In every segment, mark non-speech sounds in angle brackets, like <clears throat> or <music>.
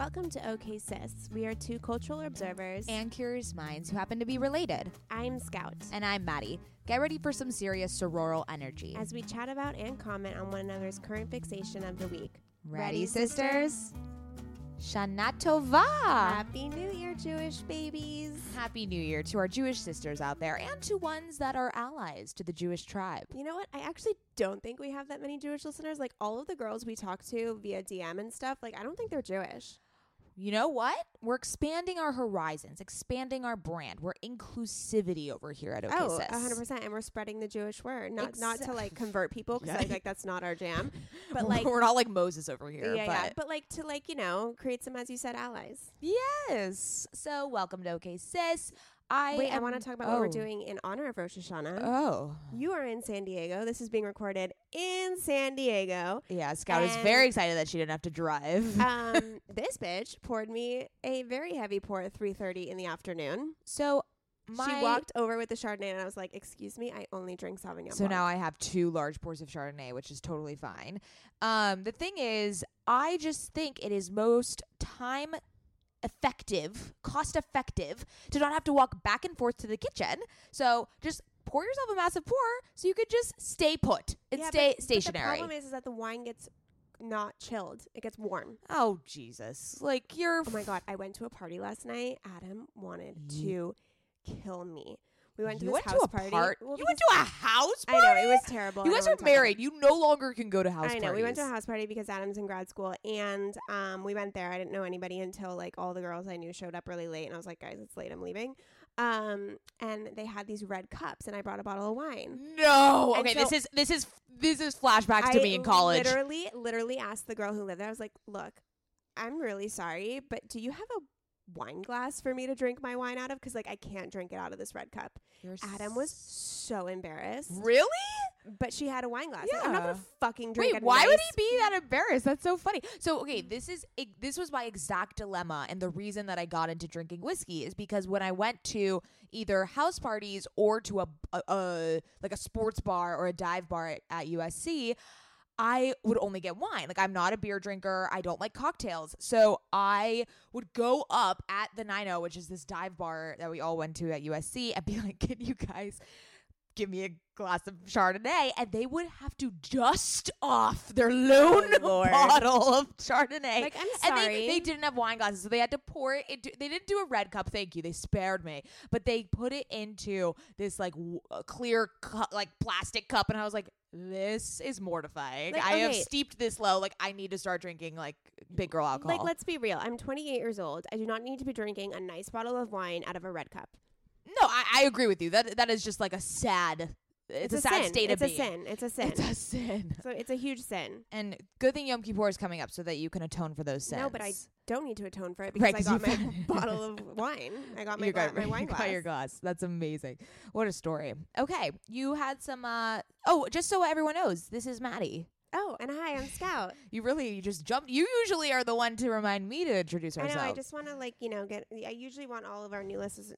Welcome to OK Sis. We are two cultural observers. and curious minds who happen to be related. I'm Scout. And I'm Maddie. Get ready for some serious sororal energy. As we chat about and comment on one another's current fixation of the week. Ready, sisters? Shana Tova! Happy New Year, Jewish babies. Happy New Year to our Jewish sisters out there and to ones that are allies to the Jewish tribe. You know what? I actually don't think we have that many Jewish listeners. Like all of the girls we talk to via DM and stuff, like I don't think they're Jewish. You know what? We're expanding our horizons, expanding our brand. We're inclusivity over here at Oh, Sis. 100%. And we're spreading the Jewish word. Not not to like convert people because Yeah. like, like that's not our jam. <laughs> But like we're not like Moses over here. yeah, but yeah. But like to like, you know, create some as you said allies. yes. So welcome to OK Sis. I Wait, I want to talk about what we're oh. doing in honor of Rosh Hashanah. Oh. You are in San Diego. This is being recorded in San Diego. Yeah, Scout is And- very excited that she didn't have to drive. Um, <laughs> this bitch poured me a very heavy pour at 3:30 in the afternoon. so my she walked over with the Chardonnay, and I was like, "Excuse me, I only drink Sauvignon." so Blanc." now I have two large pours of Chardonnay, which is totally fine. Um, the thing is, I just think it is most time effective, cost effective to not have to walk back and forth to the kitchen. So just pour yourself a massive pour so you could just stay put and Yeah, stay but, stationary. But the problem is, is that the wine gets not chilled; it gets warm. oh Jesus! Like you're Oh my god! I went to a party last night. Adam wanted to kill me. We went to you this went house to a party. part- Well, you went to a house I party. know it was terrible. You guys are married. You no longer can go to house parties. I know. We went to a house party because Adam's in grad school, and um, we went there. I didn't know anybody until like all the girls I knew showed up really late, and I was like, "Guys, it's late. I'm leaving." Um, and they had these red cups, and I brought a bottle of wine. No. And Okay, so- this is this is this is flashbacks to me in college. Literally, literally asked the girl who lived there. I was like, "Look, I'm really sorry, but do you have a wine glass for me to drink my wine out of? Because like I can't drink it out of this red cup." You're Adam was so embarrassed, really. but she had a wine glass. Like, I'm not gonna fucking drink. Wait, why would he be that embarrassed? That's so funny. So, okay, this is this was my exact dilemma, and the reason that I got into drinking whiskey is because when I went to either house parties or to a, a, a like a sports bar or a dive bar at, at USC. I would only get wine. Like I'm not a beer drinker. I don't like cocktails. So I would go up at the 90, which is this dive bar that we all went to at USC and be <laughs> like, "Can you guys give me a glass of Chardonnay?" And they would have to dust off their oh, lone <laughs> Oh, bottle of Chardonnay. Like I'm and sorry. they, they didn't have wine glasses, so they had to pour it into. They didn't do a red cup. Thank you. They spared me, but they put it into this like w- clear, cu- like plastic cup, and I was like, "This is mortifying. Like, I have steeped this low. Like, I need to start drinking like big girl alcohol." Like, let's be real. I'm 28 years old. I do not need to be drinking a nice bottle of wine out of a red cup. no, I, I agree with you. That that is just like a sad. It's, a, sad sin. state it's of a being. sin. It's a sin. <laughs> It's a sin. so it's a huge sin. And good thing Yom Kippur is coming up so that you can atone for those sins. No, but I don't need to atone for it because Right, I got my <laughs> bottle of wine. I got <laughs> my, you gla- got, my wine you glass. got your glass. That's amazing. What a story. Okay, you had some. uh Oh, just so everyone knows, this is Maddie. Oh, and hi, I'm Scout. <laughs> You really you just jumped. You usually are the one to remind me to introduce I ourselves. know. I just want to like you know get. I usually want all of our new listeners.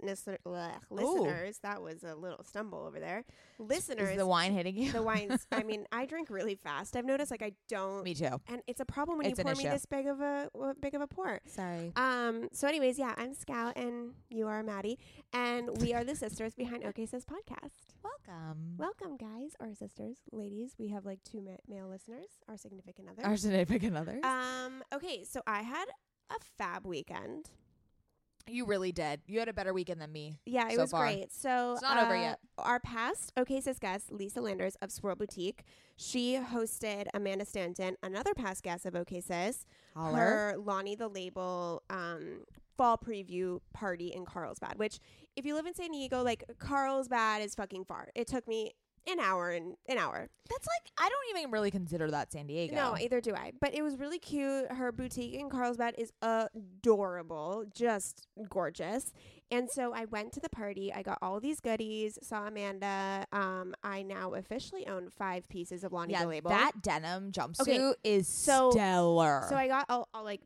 Listeners. That was a little stumble over there. Listeners. is the wine hitting you? the wines. <laughs> I mean, I drink really fast. I've noticed. Like I don't. me too. and it's a problem when It's you an pour me issue. this big of a w- big of a pour. Sorry. Um. So, anyways, yeah, I'm Scout, and you are Maddie, and we are the <laughs> sisters behind OK Sis podcast. Welcome. Welcome, guys, or sisters, ladies. We have like two ma- male listeners, our significant other. Our significant others. um. Okay, so I had a fab weekend. you really did. You had a better weekend than me. Yeah, it so was far. great. So It's not over uh, yet. Our past OK Sis guest, Lisa Landers of Swirl Boutique, she hosted Amanda Stanton, another past guest of OK Sis, Holler. her Lani the Label um, fall preview party in Carlsbad. Which, if you live in San Diego, like Carlsbad is fucking far. It took me an hour and an hour. That's like I don't even really consider that San Diego. No, either do I. But it was really cute. Her boutique in Carlsbad is adorable, just gorgeous. And so I went to the party. I got all these goodies. Saw Amanda. Um, I now officially own five pieces of Lani yeah, the Label. that denim jumpsuit Okay, is so- stellar. So I got. I'll, I'll like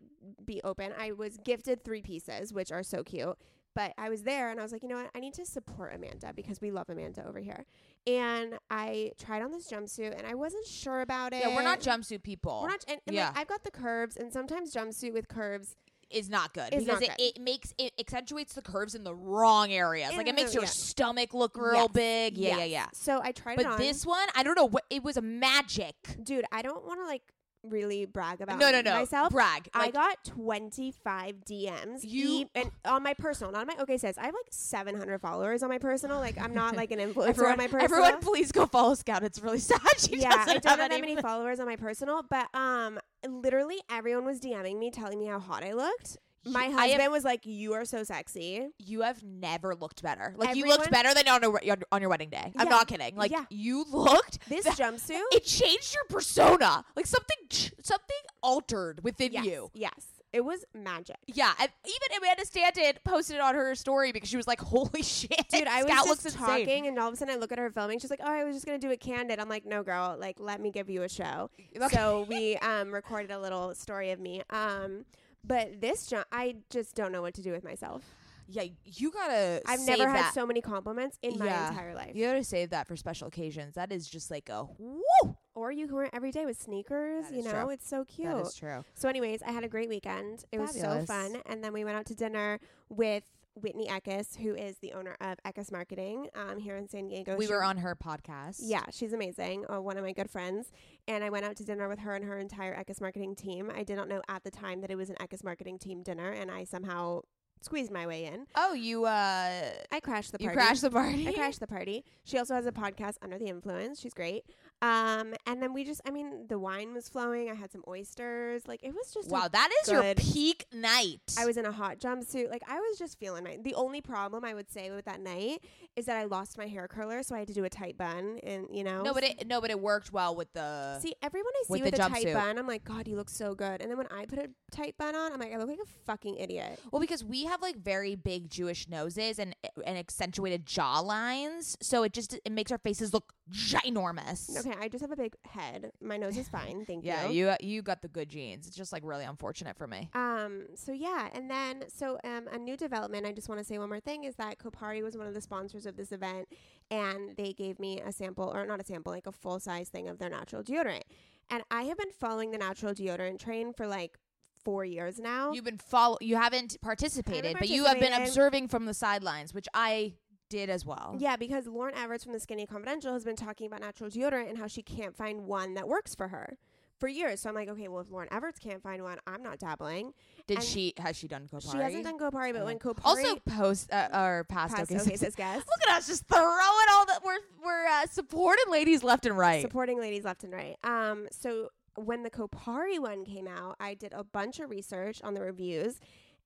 be open. I was gifted three pieces, which are so cute. But I was there and I was like, you know what? I need to support Amanda because we love Amanda over here. And I tried on this jumpsuit and I wasn't sure about it. yeah, we're not jumpsuit people. We're not. And, and Yeah. like, I've got the curves, and sometimes jumpsuit with curves is not good Is because not it, good. it makes it accentuates the curves in the wrong areas. like it makes the- your yeah. stomach look real Yes, big. Yeah, yeah, yes. yeah. So I tried it But this one, I don't know what it was a magic. dude, I don't want to like really brag about no, no, no. myself. Brag. I got 25 DMs. You- e- and on my personal, not on my OK Sis. I have like 700 followers on my personal. Like I'm not like an <laughs> influencer everyone, on my <laughs> personal. everyone, please go follow Scout. It's really <laughs> sad. She yeah, I don't have have that many followers on my personal, but um, literally everyone was DMing me telling me how hot I looked. My husband was like, "You are so sexy." you have never looked better. Like you looked better than on your on your wedding day. I'm Yeah. not kidding. Like Yeah. you looked <laughs> This That- jumpsuit, it changed your persona. Like something something altered within yes, you. yes, it was magic. Yeah, and even Amanda Stanton posted it on her story because she was like, "Holy shit, Dude, I was Scout just looks talking, insane." and all of a sudden I look at her filming. She's like, "Oh, I was just gonna do it candid." I'm like, "No, girl. Like, let me give you a show." <laughs> Okay. So we um recorded a little story of me. Um, but this jump, I just don't know what to do with myself. yeah, you gotta. I've never that. had so many compliments in my Yeah. entire life. You gotta save that for special occasions. That is just like a woo. Or you can wear it every day with sneakers. That You is know, true. it's so cute. That is true. So, anyways, I had a great weekend. It was so Fabulous. fun. And then we went out to dinner with Whitney Eckes, who is the owner of Eckes Marketing um, here in San Diego. We She- were on her podcast. Yeah, she's amazing. Uh, one of my good friends. And I went out to dinner with her and her entire Eckes Marketing team. I did not know at the time that it was an Eckes Marketing team dinner, and I somehow squeezed my way in. Oh, you uh, I crashed the party. you crashed the <laughs> party. I crashed the party. She also has a podcast, Under the Influence. She's great. Um, and then we just, I mean, the wine was flowing. I had some oysters. Like, it was just Wow, that is your peak night. I was in a hot jumpsuit. Like I was just feeling my. The only problem I would say with that night is that I lost my hair curler, so I had to do a tight bun, and you know. no, but it no, but it worked well with the. see everyone I see with with, the a tight bun, I'm like, God, you look so good. And then when I put a tight bun on, I'm like, I look like a fucking idiot. Well, because we have like very big Jewish noses and and accentuated jaw lines, so it just it makes our faces look ginormous. Okay, I just have a big head. My nose is fine, thank you. Yeah, you. you you got the good genes. It's just like really unfortunate for me. Um. So yeah, and then so um a new development. I just want to say one more thing is that Kopari was one of the sponsors of this event, and they gave me a sample or not a sample, like a full size thing of their natural deodorant. And I have been following the natural deodorant train for like four years now. You've been follow. You haven't participated, but you have been observing from the sidelines, which I did as well. yeah, because Lauren Evarts from the Skinny Confidential has been talking about natural deodorant and how she can't find one that works for her for years. So I'm like, okay, well, if Lauren Evarts can't find one, I'm not dabbling. Did And she? Has she done Kopari? She hasn't done Kopari, but Okay. when Kopari Also, post uh, or past. passed okay, okay, says <laughs> guest. Look at us just throwing all that we're we're uh, supporting ladies left and right. supporting ladies left and right. Um, so when the Kopari one came out, I did a bunch of research on the reviews,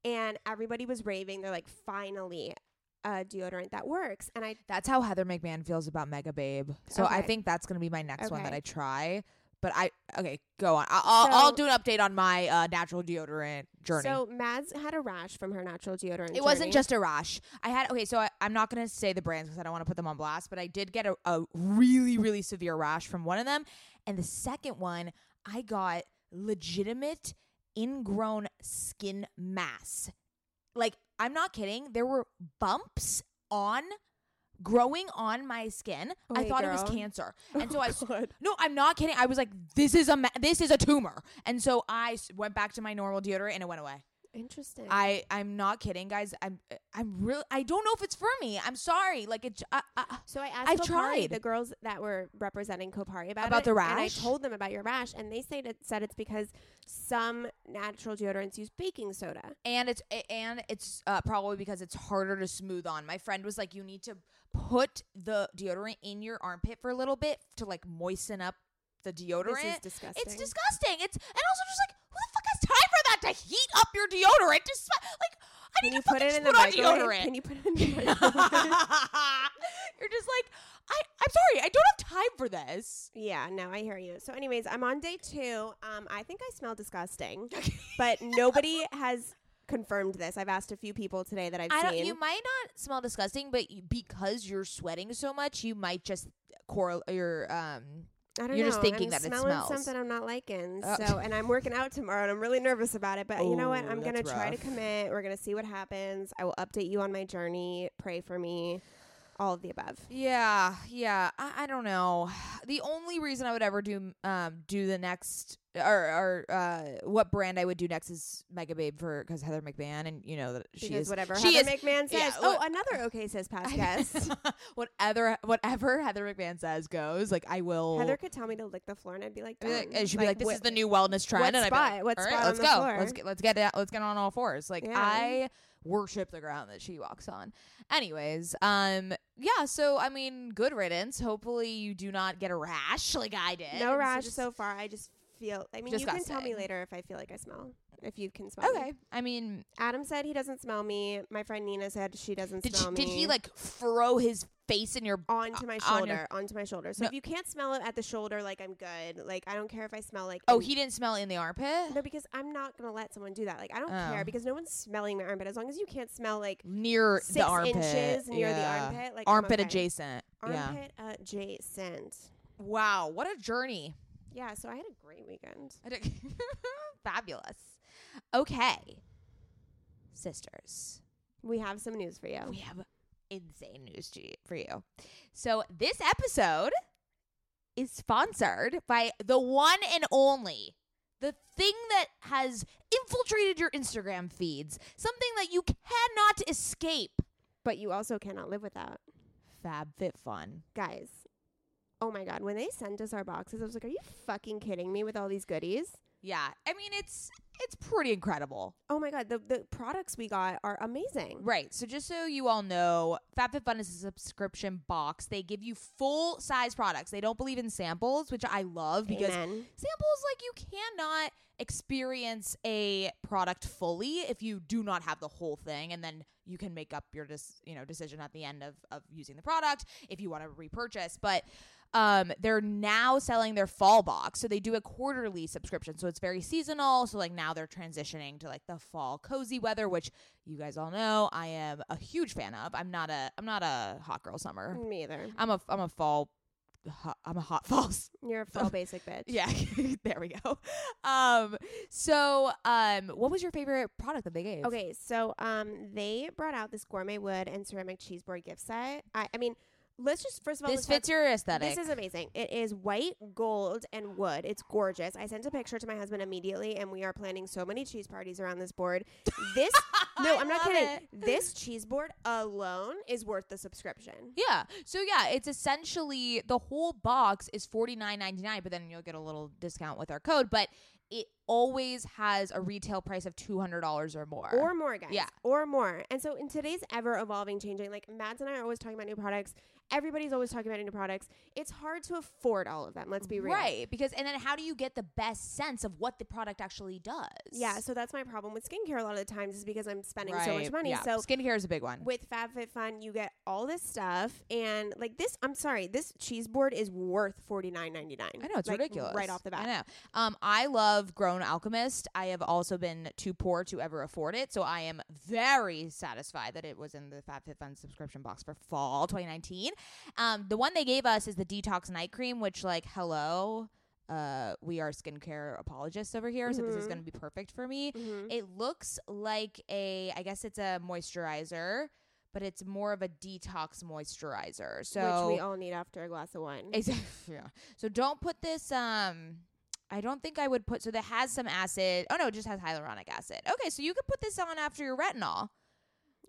and everybody was raving. They're like, finally, a deodorant that works. And I That's how Heather McMahan feels about Megababe. So I think that's gonna be my next one that I try. But I okay, go on. I- I'll I'll do an update on my uh, natural deodorant journey. so Mads had a rash from her natural deodorant. it wasn't just a rash. I had okay, so I, I'm not gonna say the brands because I don't want to put them on blast. But I did get a, a really really severe rash from one of them, and the second one I got legitimate ingrown skin mass. Like I'm not kidding. There were bumps on growing on my skin. I thought it was cancer, <laughs> and so I oh, God. no, I'm not kidding. I was like, this is a ma- this is a tumor, and so I went back to my normal deodorant, and it went away. Interesting. I I'm not kidding, guys. I'm I'm really I don't know if it's for me. I'm sorry. Like it. I, I, so I asked I've Kopari, tried. the girls that were representing Kopari about, About it, the rash, and I told them about your rash, and they said it said it's because some natural deodorants use baking soda. and it's and it's uh, probably because it's harder to smooth on. My friend was like, you need to put the deodorant in your armpit for a little bit to like moisten up the deodorant. This is disgusting. It's disgusting. It's and also just like who the fuck has time for that to heat up your deodorant? Sm- like I Can need you to put it in the microwave? deodorant. Can you put it in the microwave? <laughs> You're just like I. I'm sorry. I don't have time for this. Yeah, no, I hear you. So, anyways, I'm on day two. Um, I think I smell disgusting, <laughs> but nobody has confirmed this. I've asked a few people today that I've I don't. seen. You might not smell disgusting, but you, because you're sweating so much, you might just correl your um. I don't you're know. just thinking I'm that it smelling smells. something I'm not liking. Oh. So, and I'm working out tomorrow, and I'm really nervous about it. But you know what? Oh, I'm gonna that's try to rough. commit. We're gonna see what happens. I will update you on my journey. Pray for me. All of the above. Yeah, yeah. I, I don't know. The only reason I would ever do um do the next or or uh what brand I would do next is Megababe for because Heather McMahan and you know that she because is whatever she Heather is- McMahan says. yeah, oh, what- another OK Sis <laughs> past guest. <laughs> whatever whatever Heather McMahan says goes. Like I will. Heather could tell me to lick the floor, and I'd be like, like- "Done." and she'd be like, "This what- is the new wellness trend." what and I'd be like, What "All right, spot on let's the go. floor?" Let's get let's get it. Let's get on all fours. Like Yeah. I worship the ground that she walks on. Anyways, um, yeah. So I mean, good riddance. Hopefully, you do not get a rash like I did. no rash just- so far. I just feel. I mean, you can tell me later if I feel like I smell. If you can smell. me. Okay. I mean, Adam said he doesn't smell me. My friend Nina said she doesn't did she, smell me. did he like throw his face in your? Uh, onto my on shoulder, your- onto my shoulder. So No. if you can't smell it at the shoulder, like I'm good. Like I don't care if I smell like. Oh, in- he didn't smell in the armpit. No, because I'm not gonna let someone do that. Like I don't care Oh. because no one's smelling my armpit. As long as you can't smell like Near six the armpit. inches near the armpit, like armpit okay. adjacent. Yeah. Armpit adjacent. Wow, what a journey. Yeah, so I had a great weekend. <laughs> Fabulous. Okay. Sisters, We have some news for you. we have insane news for you. So, this episode is sponsored by the one and only, the thing that has infiltrated your Instagram feeds, something that you cannot escape. But you also cannot live without. FabFitFun. Guys, oh my god, when they sent us our boxes, I was like, Are you fucking kidding me with all these goodies? Yeah, I mean it's it's pretty incredible. Oh my god, the, the products we got are amazing. Right. So just so you all know, FabFitFun is a subscription box. They give you full size products. They don't believe in samples, which I love because Amen. samples like you cannot experience a product fully if you do not have the whole thing and then you can make up your dis- you know decision at the end of of using the product if you want to repurchase but um they're now selling their fall box so they do a quarterly subscription so it's very seasonal so like now they're transitioning to like the fall cozy weather which you guys all know I am a huge fan of I'm not a I'm not a hot girl summer Me either. I'm a I'm a fall hot, I'm a hot <laughs> fall You're a full <laughs> basic bitch. yeah, <laughs> there we go. Um, so um, what was your favorite product that they gave? Okay, so um, they brought out this gourmet wood and ceramic cheese board gift set. I, I mean, let's just first of all, this let's talk- fits your aesthetic. This is amazing. It is white, gold, and wood. It's gorgeous. I sent a picture to my husband immediately, and we are planning so many cheese parties around this board. <laughs> This, no, I'm not kidding. it. This cheese board alone is worth the subscription. yeah. So yeah, it's essentially the whole box is forty nine ninety nine, but then you'll get a little discount with our code. But it always has a retail price of two hundred dollars or more. Or more, guys. Yeah. Or more. And so in today's ever evolving, changing, like Mads and I are always talking about new products. Everybody's always talking about new products. It's hard to afford all of them. Let's be real. Right, because and then how do you get the best sense of what the product actually does? Yeah, so that's my problem with skincare a lot of the times is because I'm spending so much money. yeah. So skincare is a big one. with FabFitFun, you get all this stuff, and like this. I'm sorry, this cheese board is worth forty nine ninety nine. I know it's like, ridiculous. right off the bat. I know. Um, I love Grown Alchemist. I have also been too poor to ever afford it, so I am very satisfied that it was in the FabFitFun subscription box for fall 2019. Um, the one they gave us is the Detox Night Cream, which like hello. Uh, we are skincare apologists over here, so this is Mhm. going to be perfect for me. Mhm. It looks like a, I guess it's a moisturizer, but it's more of a detox moisturizer. So Which we all need after a glass of wine. Exactly. <laughs> Yeah. So don't put this. Um, I don't think I would put. So that has some acid. Oh no, it just has hyaluronic acid. Okay, so you could put this on after your retinol.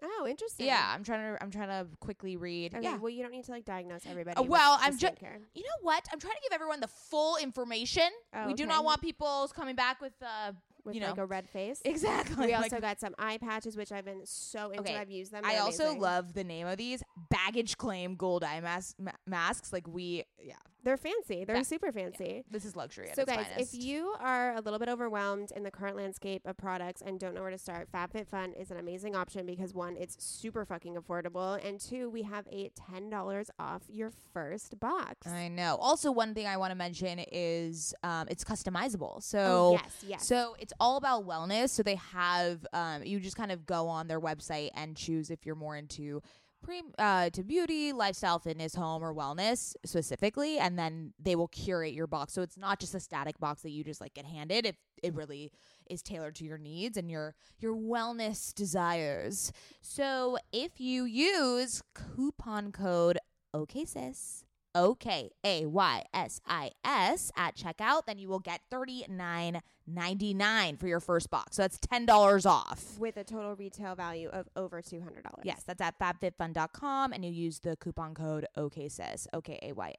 Oh, interesting. Yeah, I'm trying to. I'm trying to quickly read. Okay, yeah. well, you don't need to like diagnose everybody. Uh, well, I'm just. You know what? I'm trying to give everyone the full information. Oh, we do not want people coming back with. Uh, with you like know. a red face. exactly. We <laughs> like- also got some eye patches, which I've been so into. Okay, I've used them. I They're also amazing. love the name of these baggage claim gold eye mas- ma- masks. Like we, yeah, They're fancy. They're Yeah. super fancy. this is luxury. So, guys, finest. if you are a little bit overwhelmed in the current landscape of products and don't know where to start, FabFitFun is an amazing option because one, it's super fucking affordable, and two, we have a ten dollars off your first box. I know. Also, one thing I want to mention is um, it's customizable. So, oh yes, yes. so it's all about wellness. So they have um, you just kind of go on their website and choose if you're more into pre uh, to beauty, lifestyle, fitness, home, or wellness specifically, and then they will curate your box. So it's not just a static box that you just like get handed. If it really is tailored to your needs and your your wellness desires. So if you use coupon code OKSIS O K A Y S I S at checkout, then you will get thirty nine ninety nine for your first box. So that's ten dollars off. with a total retail value of over two hundred dollars. Yes, that's at fabfitfun.com and you use the coupon code OKSIS, O K A Y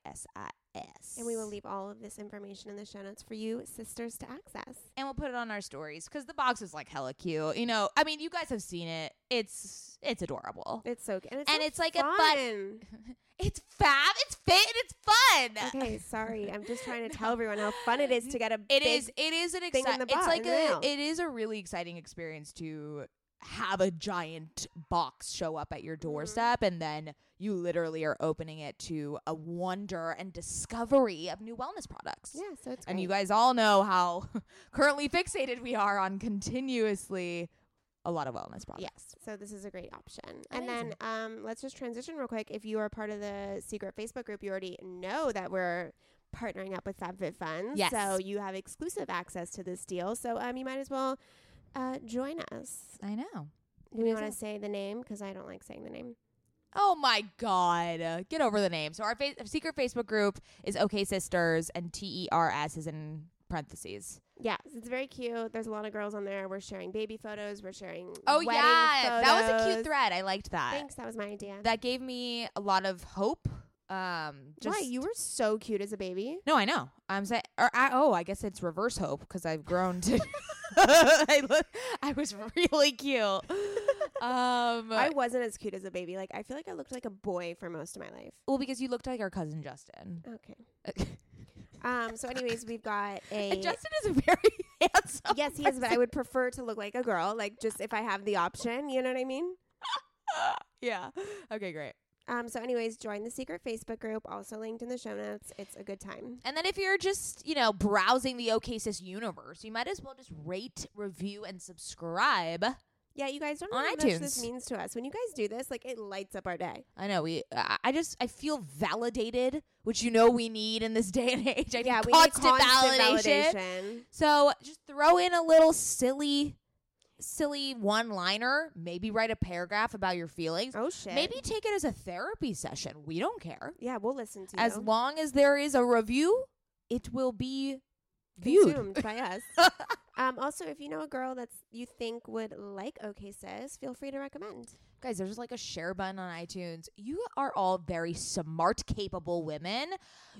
S. And we will leave all of this information in the show notes for you sisters to access. and we'll put it on our stories because the box is like hella cute. You know, I mean, you guys have seen it. It's it's adorable. It's so good. And it's, And so it's like a fun. button. <laughs> It's fab. It's fit and it's fun. Okay, sorry. I'm just trying to tell everyone how fun it is to get a <laughs> It big is. It is an exciting. It's like a. It is a really exciting experience to have a giant box show up at your Mm-hmm. doorstep, and then you literally are opening it to a wonder and discovery of new wellness products. Yeah, so it's And you guys all know how <laughs> currently fixated we are on continuously a lot of wellness products. Yes, so this is a great option. And then um, let's just transition real quick. If you are part of the secret Facebook group, you already know that we're partnering up with FabFitFun. Yes. So you have exclusive access to this deal. So um, you might as well uh, join us. I know. Do we is want to say the name? Because I don't like saying the name. Oh my God. Get over the name. So, our fa- secret Facebook group is OK Sisters, and T E R S is in parentheses. Yeah, it's very cute. There's a lot of girls on there. We're sharing baby photos. We're sharing. Oh, yeah. That was a cute thread. I liked that. Thanks. That was my idea. That gave me a lot of hope. Um, just Why? You were so cute as a baby. No, I know. I'm saying, or I, oh, I guess it's reverse hope because I've grown to. <laughs> <laughs> I look, I was really cute. Um, I wasn't as cute as a baby. Like I feel like I looked like a boy for most of my life. well, because you looked like our cousin Justin. Okay. Um. So, anyways, we've got <laughs> a. And Justin is very handsome. yes, he is, but I would prefer to look like a girl. Like just if I have the option, you know what I mean. yeah. Okay, great. Um. So, anyways, join the secret Facebook group. Also linked in the show notes. It's a good time. And then if you're just, you know, browsing the OKSIS universe, you might as well just rate, review, and subscribe. Yeah, you guys don't know how much this means to us. When you guys do this, like it lights up our day. I know we. I I just. I feel validated, which you know we need in this <laughs> day and age. I yeah, need we constant, need constant validation. validation. So just throw in a little silly, silly one liner. Maybe write a paragraph about your feelings. Oh shit. Maybe take it as a therapy session. We don't care. Yeah, we'll listen to you. As you. long as there is a review, it will be viewed. consumed by us. <laughs> um, also, if you know a girl that's you think would like OK Sis, feel free to recommend. Guys, there's like a share button on iTunes. You are all very smart, capable women.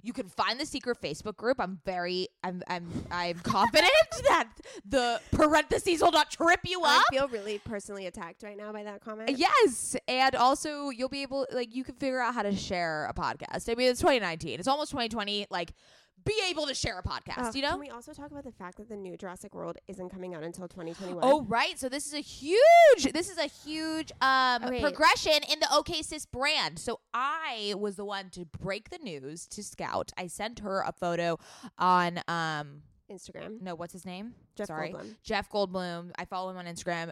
You can find the secret Facebook group. I'm very, I'm, I'm, I'm <laughs> confident that the parentheses will not trip you up. I feel really personally attacked right now by that comment. Yes, and also you'll be able, like, you can figure out how to share a podcast. I mean, it's 2019. It's almost 2020. Like, be able to share a podcast. Ugh, you know. Can we also talk about the fact that the new Jurassic World isn't coming out until 2021? Oh right, so this is a huge this is a huge um Okay. progression in the OK Sis brand. So I was the one to break the news to Scout. I sent her a photo on um Instagram. no, what's his name? Jeff Sorry. Goldblum. Jeff Goldblum. I follow him on Instagram.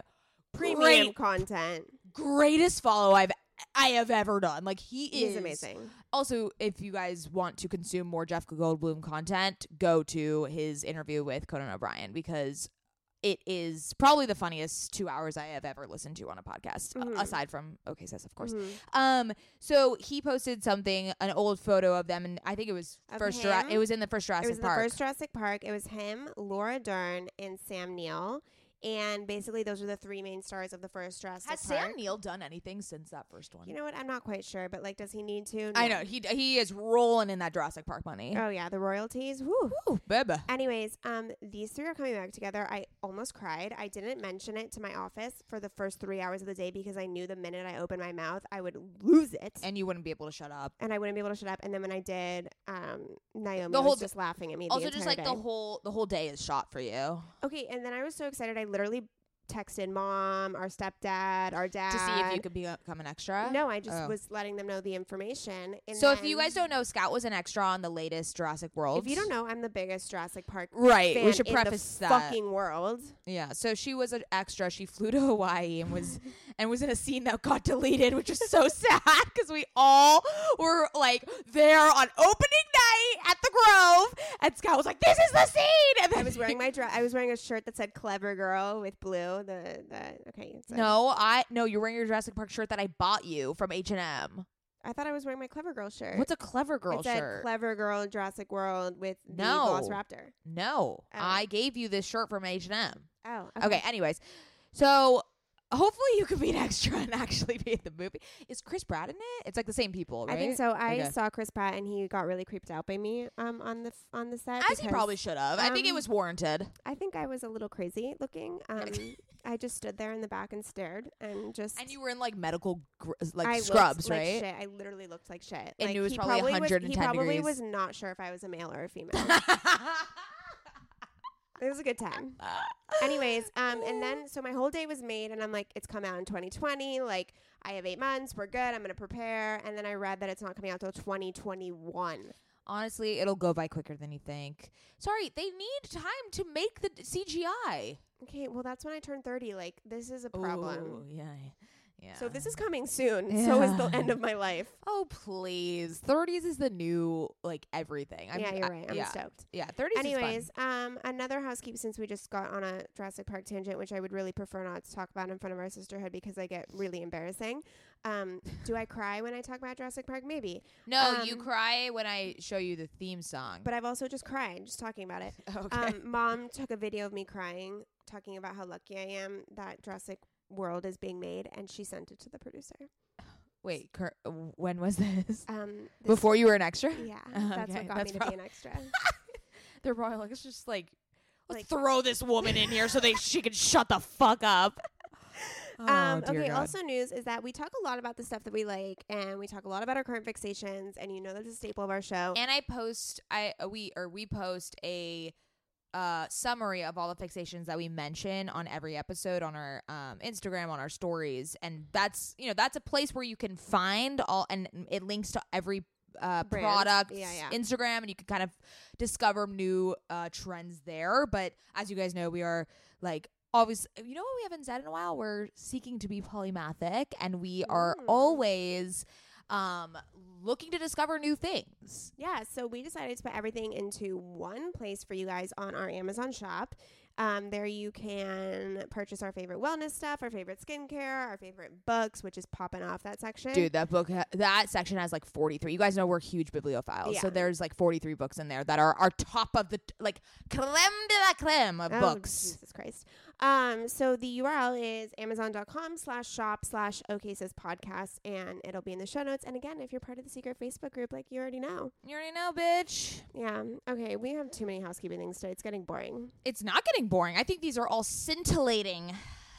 Premium Great, content. greatest follow I've I have ever done. Like he is He's amazing. Also, if you guys want to consume more Jeff Goldblum content, go to his interview with Conan O'Brien because it is probably the funniest two hours I have ever listened to on a podcast, Mhm. aside from OK Sis, of course. Mhm. Um, so he posted something, an old photo of them, and I think it was Of first. Jura- it was in the first It Jurassic was Park. the first Jurassic Park. It was him, Laura Dern, and Sam Neill. And basically, those are the three main stars of the first Jurassic Has Park. Sam Neill done anything since that first one? You know what? I'm not quite sure, but like, does he need to? I know he he is rolling in that Jurassic Park money. Oh yeah, the royalties. Woo. Ooh, baby. Anyways, um, these three are coming back together. I almost cried. I didn't mention it to my office for the first three hours of the day because I knew the minute I opened my mouth, I would lose it, and, you wouldn't be able to shut up. And I wouldn't be able to shut up. And then when I did, um, Naomi The was whole just laughing at me. Also, just like day. the whole the whole day is shot for you. Okay, and then I was so excited. I literally texted mom, our stepdad, our dad to see if you could be uh, become an extra. No, I just Oh. was letting them know the information. So if you guys don't know, Scout was an extra on the latest Jurassic World. if you don't know, I'm the biggest Jurassic Park right? We should in preface the that. fucking world. yeah. So she was an extra. She flew to Hawaii and was <laughs> and was in a scene that got deleted, which is so <laughs> sad because we all were like there on opening night at the Grove, and Scout was like, "This is the scene." And I was wearing my dress. I was wearing a shirt that said "Clever Girl" with blue. The the okay. So no, I no, you're wearing your Jurassic Park shirt that I bought you from H and M. I thought I was wearing my Clever Girl shirt. What's a clever girl it said shirt? "Clever Girl in Jurassic World" with the No. Velociraptor. no, Oh. I gave you this shirt from H and M. Oh, Okay. anyways, so hopefully you could be an extra and actually be in the movie. Is Chris Pratt in it? It's like the same people, right? I think so. I Okay. saw Chris Pratt and he got really creeped out by me um on the f- on the set. As he because probably should have. I think it um, was warranted. I think I was a little crazy looking. <laughs> Um, I just stood there in the back and stared and just. And you were in like medical gr- like I looked scrubs, like right? Shit. I literally looked like shit. And like, it was probably was, 110 He probably degrees. was not sure if I was a male or a female. <laughs> it was a good time. Anyways, um, and then so my whole day was made, and I'm like, it's come out in 2020. Like, I have eight months. We're good. I'm gonna prepare. And then I read that it's not coming out till 2021. Honestly, it'll go by quicker than you think. Sorry, they need time to make the d- CGI. Okay, well that's when I turn 30. Like, this is a problem. Ooh, yeah. Yeah. So this is coming soon. So is the <laughs> end of my life. Oh please, 30s is the new like everything. I'm, yeah, you're right. I'm yeah, stoked. yeah. 30s. Anyways, um, another housekeep since we just got on a Jurassic Park tangent, which I would really prefer not to talk about in front of our sisterhood because I get really embarrassing. Um, do I cry when I talk about Jurassic Park? Maybe. No, you um, cry when I show you the theme song. but I've also just cried just talking about it. <laughs> okay. Um, Mom took a video of me crying, talking about how lucky I am that Jurassic World is being made, and she sent it to the producer. Wait, cur- when was this? Um, this- Before you were an extra? yeah, <laughs> that's okay, what got that's me to prob- be an extra. <laughs> They're probably like, it's just like, let's Like- throw this woman in here so they she can shut the fuck up. <laughs> Oh, um, okay. God. Also, news is that we talk a lot about the stuff that we like, and we talk a lot about our current fixations, and you know that's a staple of our show. and I post, I we or we post a uh summary of all the fixations that we mention on every episode on our um Instagram on our stories and that's you know that's a place where you can find all and it links to every uh product Yeah, yeah. Instagram and you can kind of discover new uh trends there but as you guys know we are like always you know what we haven't said in a while we're seeking to be polymathic and we are Mm. always um looking to discover new things Yeah, so we decided to put everything into one place for you guys on our Amazon shop. Um, there you can purchase our favorite wellness stuff, our favorite skincare, our favorite books, which is popping off that section. Dude, that book, ha- that section has like 43. You guys know we're huge bibliophiles. So there's like 43 books in there that are, our top of the, t- like, creme de la creme of Oh, books. Jesus Christ. Um, so the URL is amazon.com slash shop slash OK Sis podcast, and it'll be in the show notes. And again, if you're part of the secret Facebook group, like you already know. You already know, bitch. Yeah. Okay. We have too many housekeeping things today. It's getting boring. It's not getting boring. I think these are all scintillating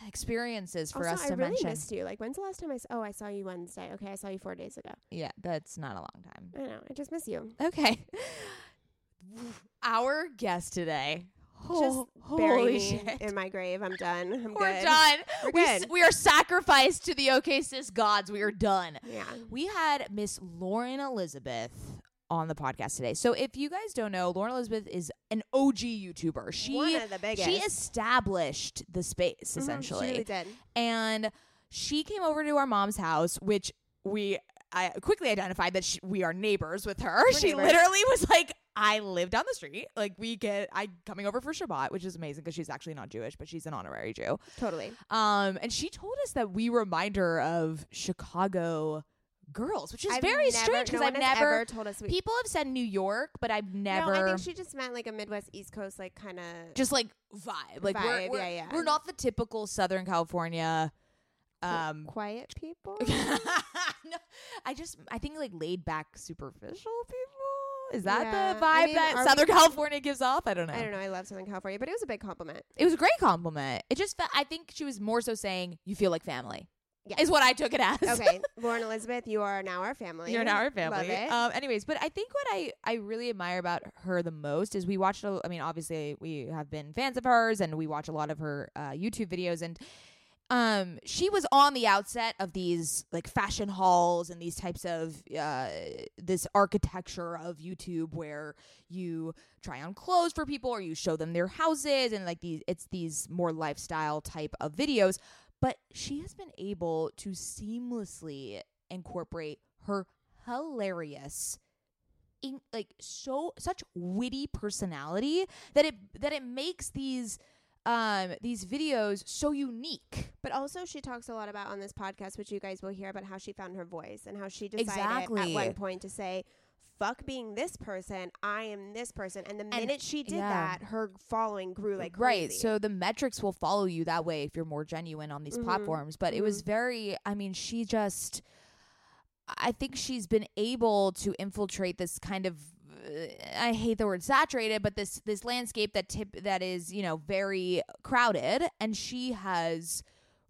experiences for also, us I really mention. missed you. Like, when's the last time I saw? Oh, I saw you Wednesday. Okay, I saw you four days ago. Yeah, that's not a long time. I know. I just miss you. Okay. <laughs> Our guest today. Oh, Just bury holy me shit. in my grave. I'm done. I'm We're good. done. We're We, s- we are sacrificed to the OK Sis gods. We are done. Yeah. We had Miss Lauren Elizabeth on the podcast today. So if you guys don't know, Lauren Elizabeth is an OG YouTuber. She One of the biggest. she established the space Mhm, essentially. She really did. and she came over to our mom's house, which we I quickly identified that she, we are neighbors with her. she neighbors. literally was like, "I live down the street. Like we get I coming over for Shabbat, which is amazing because she's actually not Jewish, but she's an honorary Jew. Totally. Um, and she told us that we remind her of Chicago girls, which is I've very never- strange because no I've never. ever told us we. People have said New York, but I've never. No, I think she just meant like a Midwest East Coast, like kind of. just like vibe. Like we're, we're, yeah, yeah. we're not the typical Southern California. Um, quiet people. <laughs> no, I just I think like laid back, superficial people. Is that Yeah, the vibe I mean, that Southern we- California gives off? I don't know. I don't know. I love Southern California, but it was a big compliment. It was a great compliment. It just fe- I think she was more so saying you feel like family. Yeah. Is what I took it as. Okay, <laughs> Lauren Elizabeth, you are now our family. You're now our family. Love it. Um, anyways, but I think what I, I really admire about her the most is we watched. A, I mean, obviously we have been fans of hers, and we watch a lot of her uh, YouTube videos. And um, she was on the outset of these like fashion hauls and these types of uh, this architecture of YouTube where you try on clothes for people or you show them their houses and like these. It's these more lifestyle type of videos. But she has been able to seamlessly incorporate her hilarious in, like so such witty personality that it that it makes these um these videos so unique. But also, she talks a lot about on this podcast, which you guys will hear about how she found her voice and how she decided exactly. at one point to say, "Fuck being this person, I am this person." And the And- minute she did yeah. that, her following grew like crazy. right so the metrics will follow you that way if you're more genuine on these Mhm. platforms but it was very i mean she just i think she's been able to infiltrate this kind of I hate the word saturated, but this this landscape that tip that is you know very crowded, and she has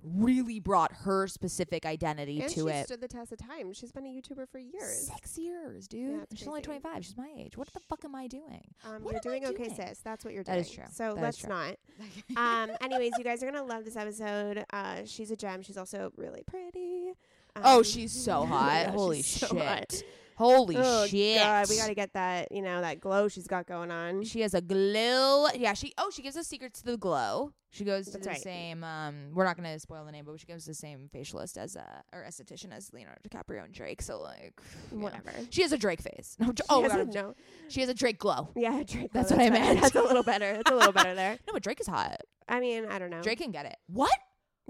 really brought her specific identity and to she it. stood the test of time. She's been a YouTuber for years. Six years, dude. Yeah, She's only 25. She's my age. What the fuck am I doing? Um, What you're I doing okay, sis. That's what you're doing. That is true. So That let's not. <laughs> um, anyways, you guys are gonna love this episode. Uh, she's a gem. She's also really pretty. oh, Um, she's <laughs> so hot. yeah, Holy she's so shit. hot. Holy oh, shit. God, we gotta get that. You know that glow she's got going on. She has a glow. Yeah, she oh, she gives us secrets to the glow. She goes to That's the right. same um we're not gonna spoil the name, but she goes to the same facialist as uh or esthetician as Leonardo DiCaprio and Drake. So like you know. Whatever. She has a Drake face. <laughs> No, She oh has God, a- no. she has a Drake glow. Yeah, Drake. That's what I meant. That's a little better. It's a little better <laughs> there. No, but Drake is hot. I mean, I don't know. Drake can get it. What?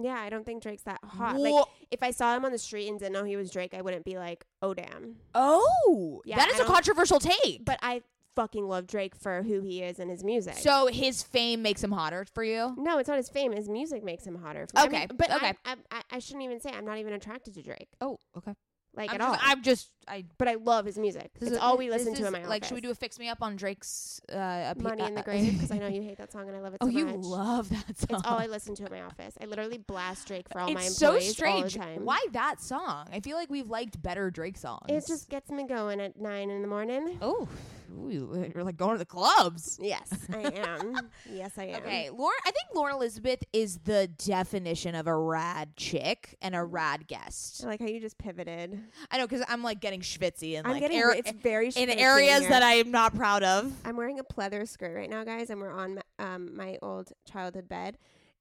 Yeah, I don't think Drake's that hot. Like, if I saw him on the street and didn't know he was Drake, I wouldn't be like, oh damn. oh, Yeah, that I is a controversial take. But I fucking love Drake for who he is and his music. so his fame makes him hotter for you. no, it's not his fame. His music makes him hotter. For I mean, Okay, but okay. I, I, I shouldn't even say I'm not even attracted to Drake, Oh, okay. Like I'm at all. I'm just I but I love his music. This It's is- all we this listen to is- in my office. Like, should we do a fix me up on Drake's uh, appe- Money in uh, the Grave because I <laughs> know you hate that song and I love it Oh, you much. love that song. It's all I listen to in my office. I literally blast Drake for all my it's so employees strange. all the time. Why that song? I feel like we've liked better Drake songs. It just gets me going at nine in the morning. oh, ooh, you're like going to the clubs. Yes, I am. <laughs> yes, I am. Okay, Lauren. I think Lauren Elizabeth is the definition of a rad chick and a rad guest. I like how you just pivoted. I know because I'm like getting schwitzy and I'm like getting it's very in schwitzy areas here. that I am not proud of. I'm wearing a pleather skirt right now, guys, and we're on um my old childhood bed.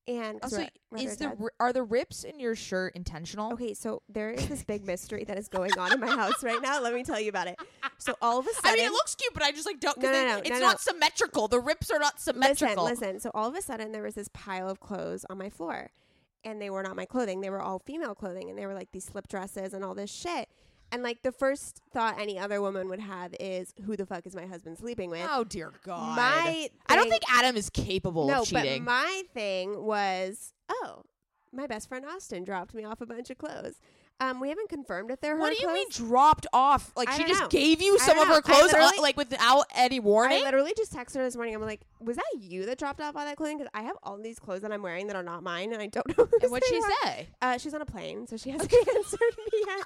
And Also, we're at- we're is the are the rips in your shirt intentional? okay? So there is this big <laughs> mystery that is going on in my house right now. Let me tell you about it. So all of a sudden, I mean, it looks cute, but I just like don't. No, no, they- no, it's no, not no. symmetrical. The rips are not symmetrical. listen, symmetrical. listen. So all of a sudden, there was this pile of clothes on my floor, and they were not my clothing. They were all female clothing, and they were like these slip dresses and all this shit. And like the first thought any other woman would have is, "Who the fuck is my husband sleeping with?" Oh dear God! My I don't think Adam is capable no, of cheating. but my thing was, oh, my best friend Austin dropped me off a bunch of clothes. Um, we haven't confirmed if they're her what do you clothes. mean dropped off? Like I she don't just know. gave you I some don't of know. her I clothes, literally- like without any warning? I literally just texted her this morning. I'm like, was that you that dropped off all that clothing? Because I have all these clothes that I'm wearing that are not mine, and I don't <laughs> know. and what'd she say? Uh, she's on a plane, so she hasn't <laughs> answered me yet.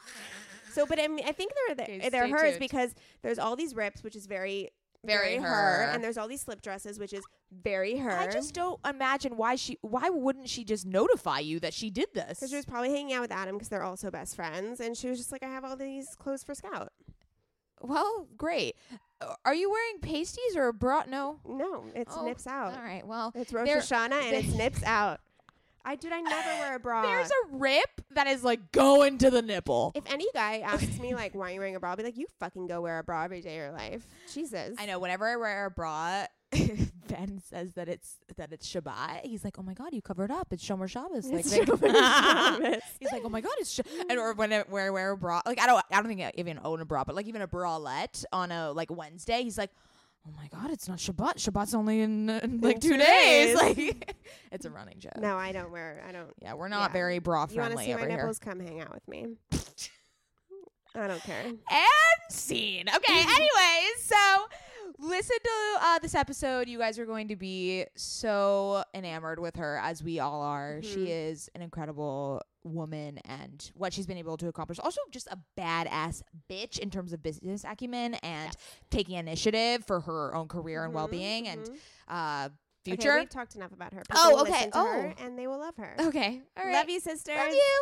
So, but I mean, I think they're Okay, they're stay hers tuned. because there's all these rips, which is very, Very her, her. and there's all these slip dresses, which is very her. I just don't imagine why she. Why wouldn't she just notify you that she did this? because she was probably hanging out with Adam because they're also best friends, and she was just like, I have all these clothes for Scout. well, great. Are you wearing pasties or a bra? No. No, it's Oh, nips out. All right. Well, It's Rosh Hashanah and it's nips out. <laughs> I did. I never wear a bra. there's a rip that is like going to the nipple. if any guy asks me like, why are you wearing a bra? I'll be like, you fucking go wear a bra every day of your life. Jesus. I know. Whenever I wear a bra, <laughs> Ben says that it's that it's Shabbat. He's like, "Oh my god, you covered up. It's Shomer Shabbos." Like, It's Shomer <laughs> Shabbos. he's like, "Oh my god, it's." Sh-. And or when I wear wear a bra, like I don't I don't think I even own a bra, but like even a bralette on a like Wednesday, he's like. Oh my God! It's not Shabbat. Shabbat's only in, uh, in like two, two days. days. Like, <laughs> it's a running joke. No, I don't wear. I don't. Yeah, we're not Yeah. very bra You want to friendly see my over here. nipples? Come hang out with me. <laughs> I don't care. and scene. Okay, <laughs> anyways, so listen to uh, this episode. You guys are going to be so enamored with her as we all are. She Mhm. is an incredible woman and what she's been able to accomplish. Also, just a badass bitch in terms of business acumen and taking initiative for her own career and Mhm, well being and mhm. uh, Okay, future. we've talked enough about her. Oh, People will okay. to her Oh. and they will love her. okay, all right. Love you, sister. Love you.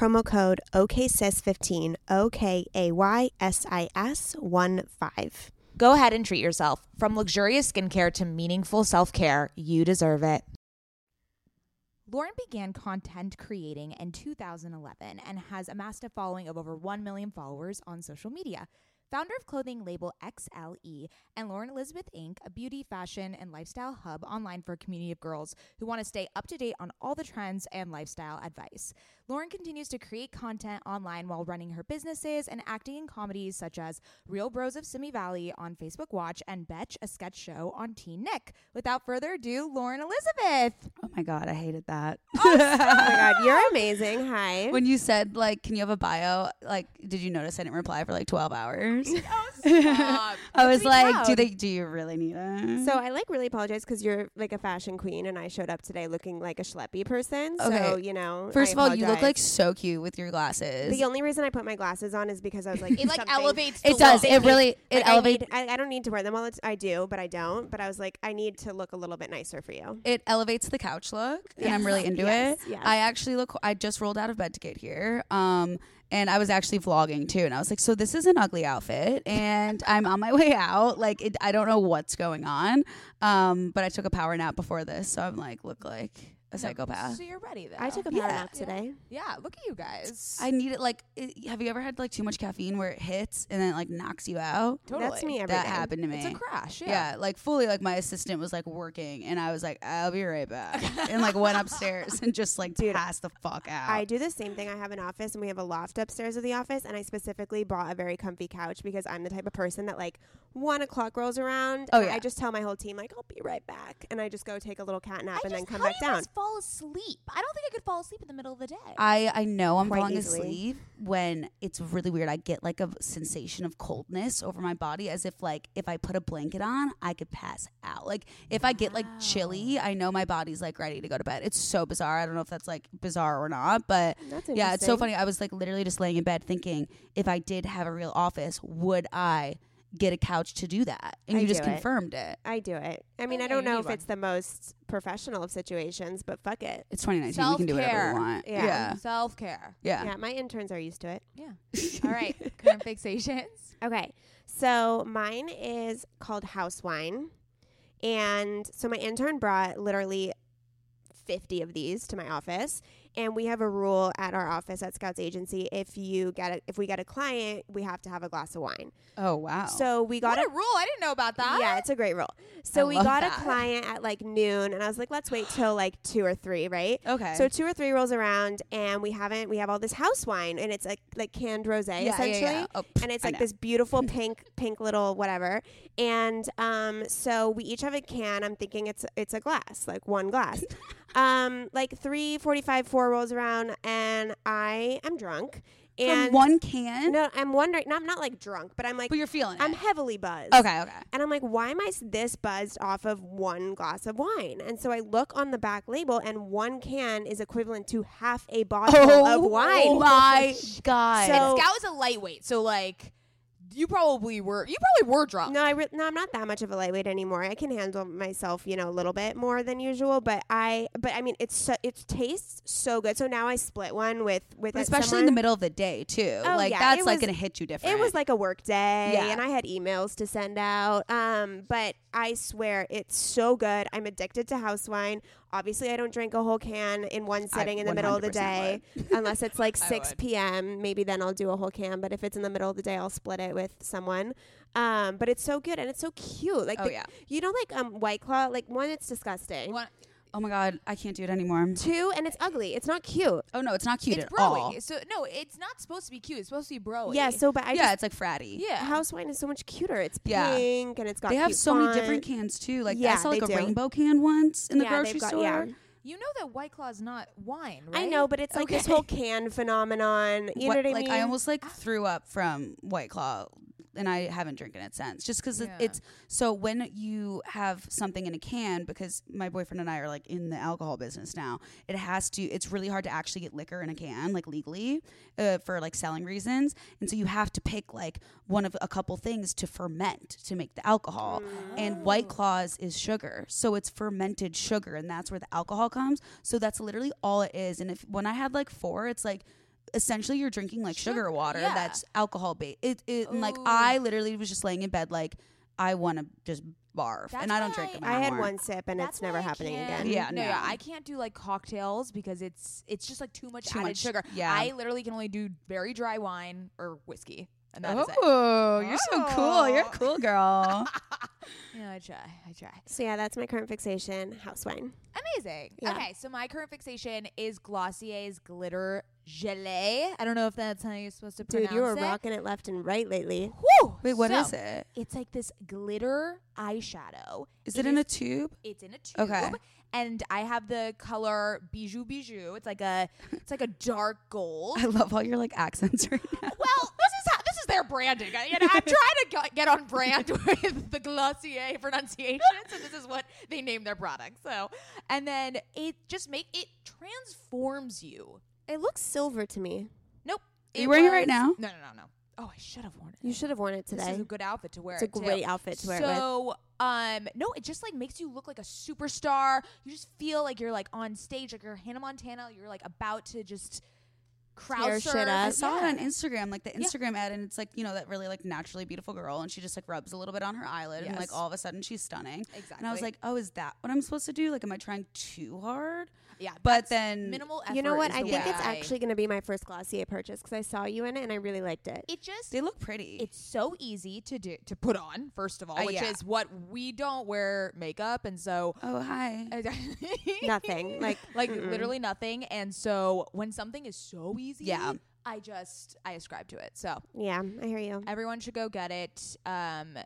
promo code OKSIS15, O K A Y S I S 1 5. Go ahead and treat yourself. From luxurious skincare to meaningful self care, you deserve it. Lauren began content creating in 2011 and has amassed a following of over 1 million followers on social media. Founder of clothing label XLE and Lauren Elizabeth Inc., a beauty, fashion, and lifestyle hub online for a community of girls who want to stay up to date on all the trends and lifestyle advice. Lauren continues to create content online while running her businesses and acting in comedies such as Real Bros of Simi Valley on Facebook Watch and Betch, a sketch show on Teen Nick. Without further ado, Lauren Elizabeth. Oh my God, I hated that. <laughs> Oh, <laughs> oh my God, you're amazing. Hi. When you said, like, can you have a bio? Like, did you notice I didn't reply for like 12 hours? Oh, stop. <laughs> I was like, do they, do you really need it? So I like really apologize because you're like a fashion queen and I showed up today looking like a schleppy person. So, Okay. you know. First I of all, you look apologize. like so cute with your glasses. The only reason I put my glasses on is because I was like, <laughs> It like elevates it the does. look. It really, it like, elevates. need, I, I don't need to wear them all the t- I do, but I don't. But I was like, I need to look a little bit nicer for you. It elevates the couch look, and I'm really into Yes, it. yes. I actually look. I just rolled out of bed to get here. Um, and I was actually vlogging too, and I was like, "So this is an ugly outfit, and <laughs> I'm on my way out. Like, it, I don't know what's going on. Um, but I took a power nap before this, so I'm like, look like a psychopath. So you're ready then. I took a power Yeah. nap today. Yeah, look at you guys. I need it like. It, have you ever had like too much caffeine where it hits and then it, like knocks you out? totally. That's me every that day. happened to me. It's a crash. Yeah. Yeah. like fully like my assistant was like working and I was like, I'll be right back. <laughs> and like went upstairs and just like Dude, passed the fuck out. I do the same thing. I have an office and we have a loft upstairs of the office, and I specifically bought a very comfy couch because I'm the type of person that like one o'clock rolls around. Oh, and yeah. I just tell my whole team like I'll be right back, and I just go take a little cat nap I and then come back do you down. Guys fall asleep? I don't think I could fall asleep in the middle of the day. I, I know I'm Quite falling easily. asleep when it's really weird. I get like a sensation of coldness over my body as if like if I put a blanket on, I could pass out. Like if I get like chilly, I know my body's like ready to go to bed. It's so bizarre. I don't know if that's like bizarre or not, but That's yeah, it's so interesting. funny. I was like literally just laying in bed thinking if I did have a real office, would I get a couch to do that? And I you just do it. confirmed it. I do it. I mean, Oh, I don't know if one. it's the most professional of situations, but fuck it. It's 2019. We can do whatever we want. Yeah. Yeah. Self care. Yeah. Yeah, my interns are used to it. Yeah. <laughs> All right. Current fixations. Okay. So mine is called House Wine. And so my intern brought literally 50 of these to my office. And we have a rule at our office at Scouts Agency if you get a, if we get a client, we have to have a glass of wine. Oh wow. So we got What a a rule! I didn't know about that. Yeah, it's a great rule. So I we got that. a client at like noon and I was like, let's wait till like 2 or 3, right? okay. So two or three rolls around, and we haven't. We have all this house wine, and it's like like canned rosé yeah, essentially, yeah, yeah. Oh, pff, and it's like this beautiful <laughs> pink pink little whatever. And um, so we each have a can. I'm thinking it's it's a glass, like one glass. <laughs> um, like three forty five, four rolls around, and I am drunk. From And one can. no, I'm wondering. No, I'm not like drunk, but I'm like but you're feeling I'm it. heavily buzzed. Okay, okay. And I'm like, why am I this buzzed off of one glass of wine? And so I look on the back label, and one can is equivalent to half a bottle of wine. Oh my <laughs> god. So- Scout is a lightweight, so like you probably were. You probably were drunk. No, I re- no, I'm not that much of a lightweight anymore. I can handle myself, you know, a little bit more than usual. But I, but I mean, it's so, it tastes so good. So now I split one with with But it- especially in the middle of the day too. Oh, like yeah, that's it like was- gonna hit you different. It was like a work day, Yeah. and I had emails to send out. Um, but I swear it's so good. I'm addicted to house wine. Obviously, I don't drink a whole can in one sitting in the middle of the 100% day, unless it's like <laughs> 6 would. p.m. Maybe then I'll do a whole can. But if it's in the middle of the day, I'll split it with someone. Um, but it's so good and it's so cute. Like Oh the- yeah. you know, like um, White Claw. Like one, it's disgusting. One- Oh my god, I can't do it anymore. Two, and it's ugly. It's not cute. Oh no, it's not cute it's at broy. all. So no, it's not supposed to be cute. It's supposed to be broy. Yeah. So, but I yeah, just it's like fratty. yeah. house wine is so much cuter. It's Yeah. pink and it's got. They have cute so many font. different cans too. Like I Yeah, saw like a they do. rainbow can once in the Yeah, grocery they've got- store. yeah. You know that White Claw is not wine, right? I know, but it's like this Okay. whole can phenomenon. You What- know what I like mean? I almost like ah. threw up from White Claw, and I haven't drinking it since. Just because Yeah. it's so when you have something in a can, because my boyfriend and I are like in the alcohol business now. It has to. It's really hard to actually get liquor in a can, like legally, uh, for like selling reasons. And so you have to pick like one of a couple things to ferment to make the alcohol. And White Claws is sugar, so it's fermented sugar, and that's where the alcohol comes. So that's literally all it is. And if when I had like four, it's like essentially you're drinking like sugar, Sugar, water yeah. that's alcohol based. It, it and, like I literally was just laying in bed like I want to just barf, That's and I don't drink them I had one sip and That's it's never happening again. Yeah, no, no. yeah, I can't do like cocktails because it's it's just like too much Too added much, sugar. yeah. I literally can only do very dry wine or whiskey, and that is it. Oh, you're so cool. You're a Oh. cool girl. <laughs> Yeah, I try. I try. So yeah, that's my current fixation, house wine. Amazing. Yeah. Okay, so my current fixation is Glossier's glitter gelée. I don't know if that's how you're supposed to pronounce it. Dude, you were it. rocking it left and right lately. Woo! Wait, what is So, it? It's like this glitter eyeshadow. Is it, in a tube? It's in a tube. Okay. And I have the color bijou bijou. It's like a it's like a dark gold. <laughs> I love all your like accents right now. well, this is how this is their branding. I, you know, I'm trying to get- get on brand <laughs> with the Glossier pronunciation, so this is what they name their product. So, and then it just make it transforms you. It looks silver to me. Nope. Are you wearing it right now? No, no, no, no. Oh, I should have worn it. You should have worn it This today. is a good outfit to wear. It's a it too. great outfit to wear it with. So, um, no, it just like makes you look like a superstar. You just feel like you're like on stage, like you're Hannah Montana. You're like about to just crowd shit up. I saw it on Instagram, like the Yeah. Instagram ad, and it's like you know that really like naturally beautiful girl, and she just like rubs a little bit on her eyelid, and like all of a sudden she's stunning. Exactly. And I was like, oh, is that what I'm supposed to do? Like, am I trying too hard? Yeah. But then- minimal. Effort You know what? I the think it's actually going to be my first Glossier purchase because I saw you in it and I really liked it. It just They look pretty. it's so easy to do to put on. First of all, Uh, which yeah. is what we don't wear makeup, and so oh hi. <laughs> Nothing. Like, <laughs> like mm-mm. literally nothing. And so when something is so easy, Yeah. I just I ascribe to it. So yeah, I hear you. everyone should go get it. Um,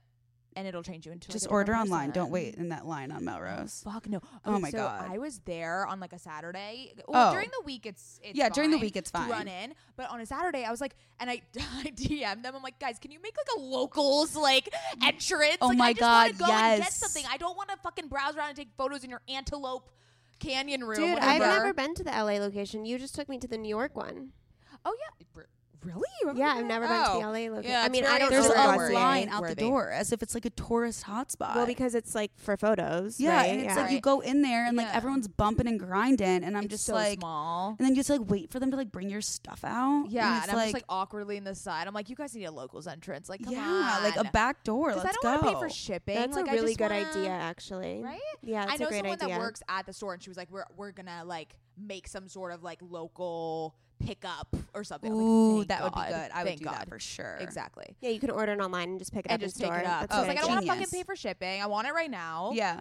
and it'll change you into like, Just a order online. Don't wait in that line on Melrose. Oh, fuck no! Oh Okay, my so God. I was there on like a Saturday. Well, Oh. during the week it's, it's Yeah, during the week it's to fine. run in, but on a Saturday I was like, and I <laughs> I DM'd them. I'm like, guys, can you make like a locals like entrance? Oh like, my I just God, go and get yes. something. I don't want to fucking browse around and take photos in your Antelope Canyon room. Dude, I've never been to the LA location. You just took me to the New York one. Oh yeah, R- really? You Yeah, I've never been to Oh. the LA location. Yeah, I mean, I very don't There's know Sure, a where line out the door as if it's like a tourist hotspot. Well, because it's like for photos. yeah, right? and it's yeah. like you go in there and like Yeah. everyone's bumping and grinding, and I'm It's just so like, small. and then you just like wait for them to like bring your stuff out. Yeah, and, it's I'm like, just like awkwardly in the side. I'm like, you guys need a locals entrance. Like, come yeah, on. like a back door. Because Let's I don't go. want to pay for shipping. That's like, a I really good wanna- idea, actually. Right? Yeah, it's I know a great someone idea. that works at the store, and she was like, "We're we're gonna like make some sort of like local pickup or something." I was like, Ooh, "Thank that would be God. good. I would Thank do God. that for sure. Exactly. yeah, you can order it online and just pick it And up just in store. take it up. That's oh, I was a like, good I don't want idea. to fucking pay for shipping. I want it right now. Yeah.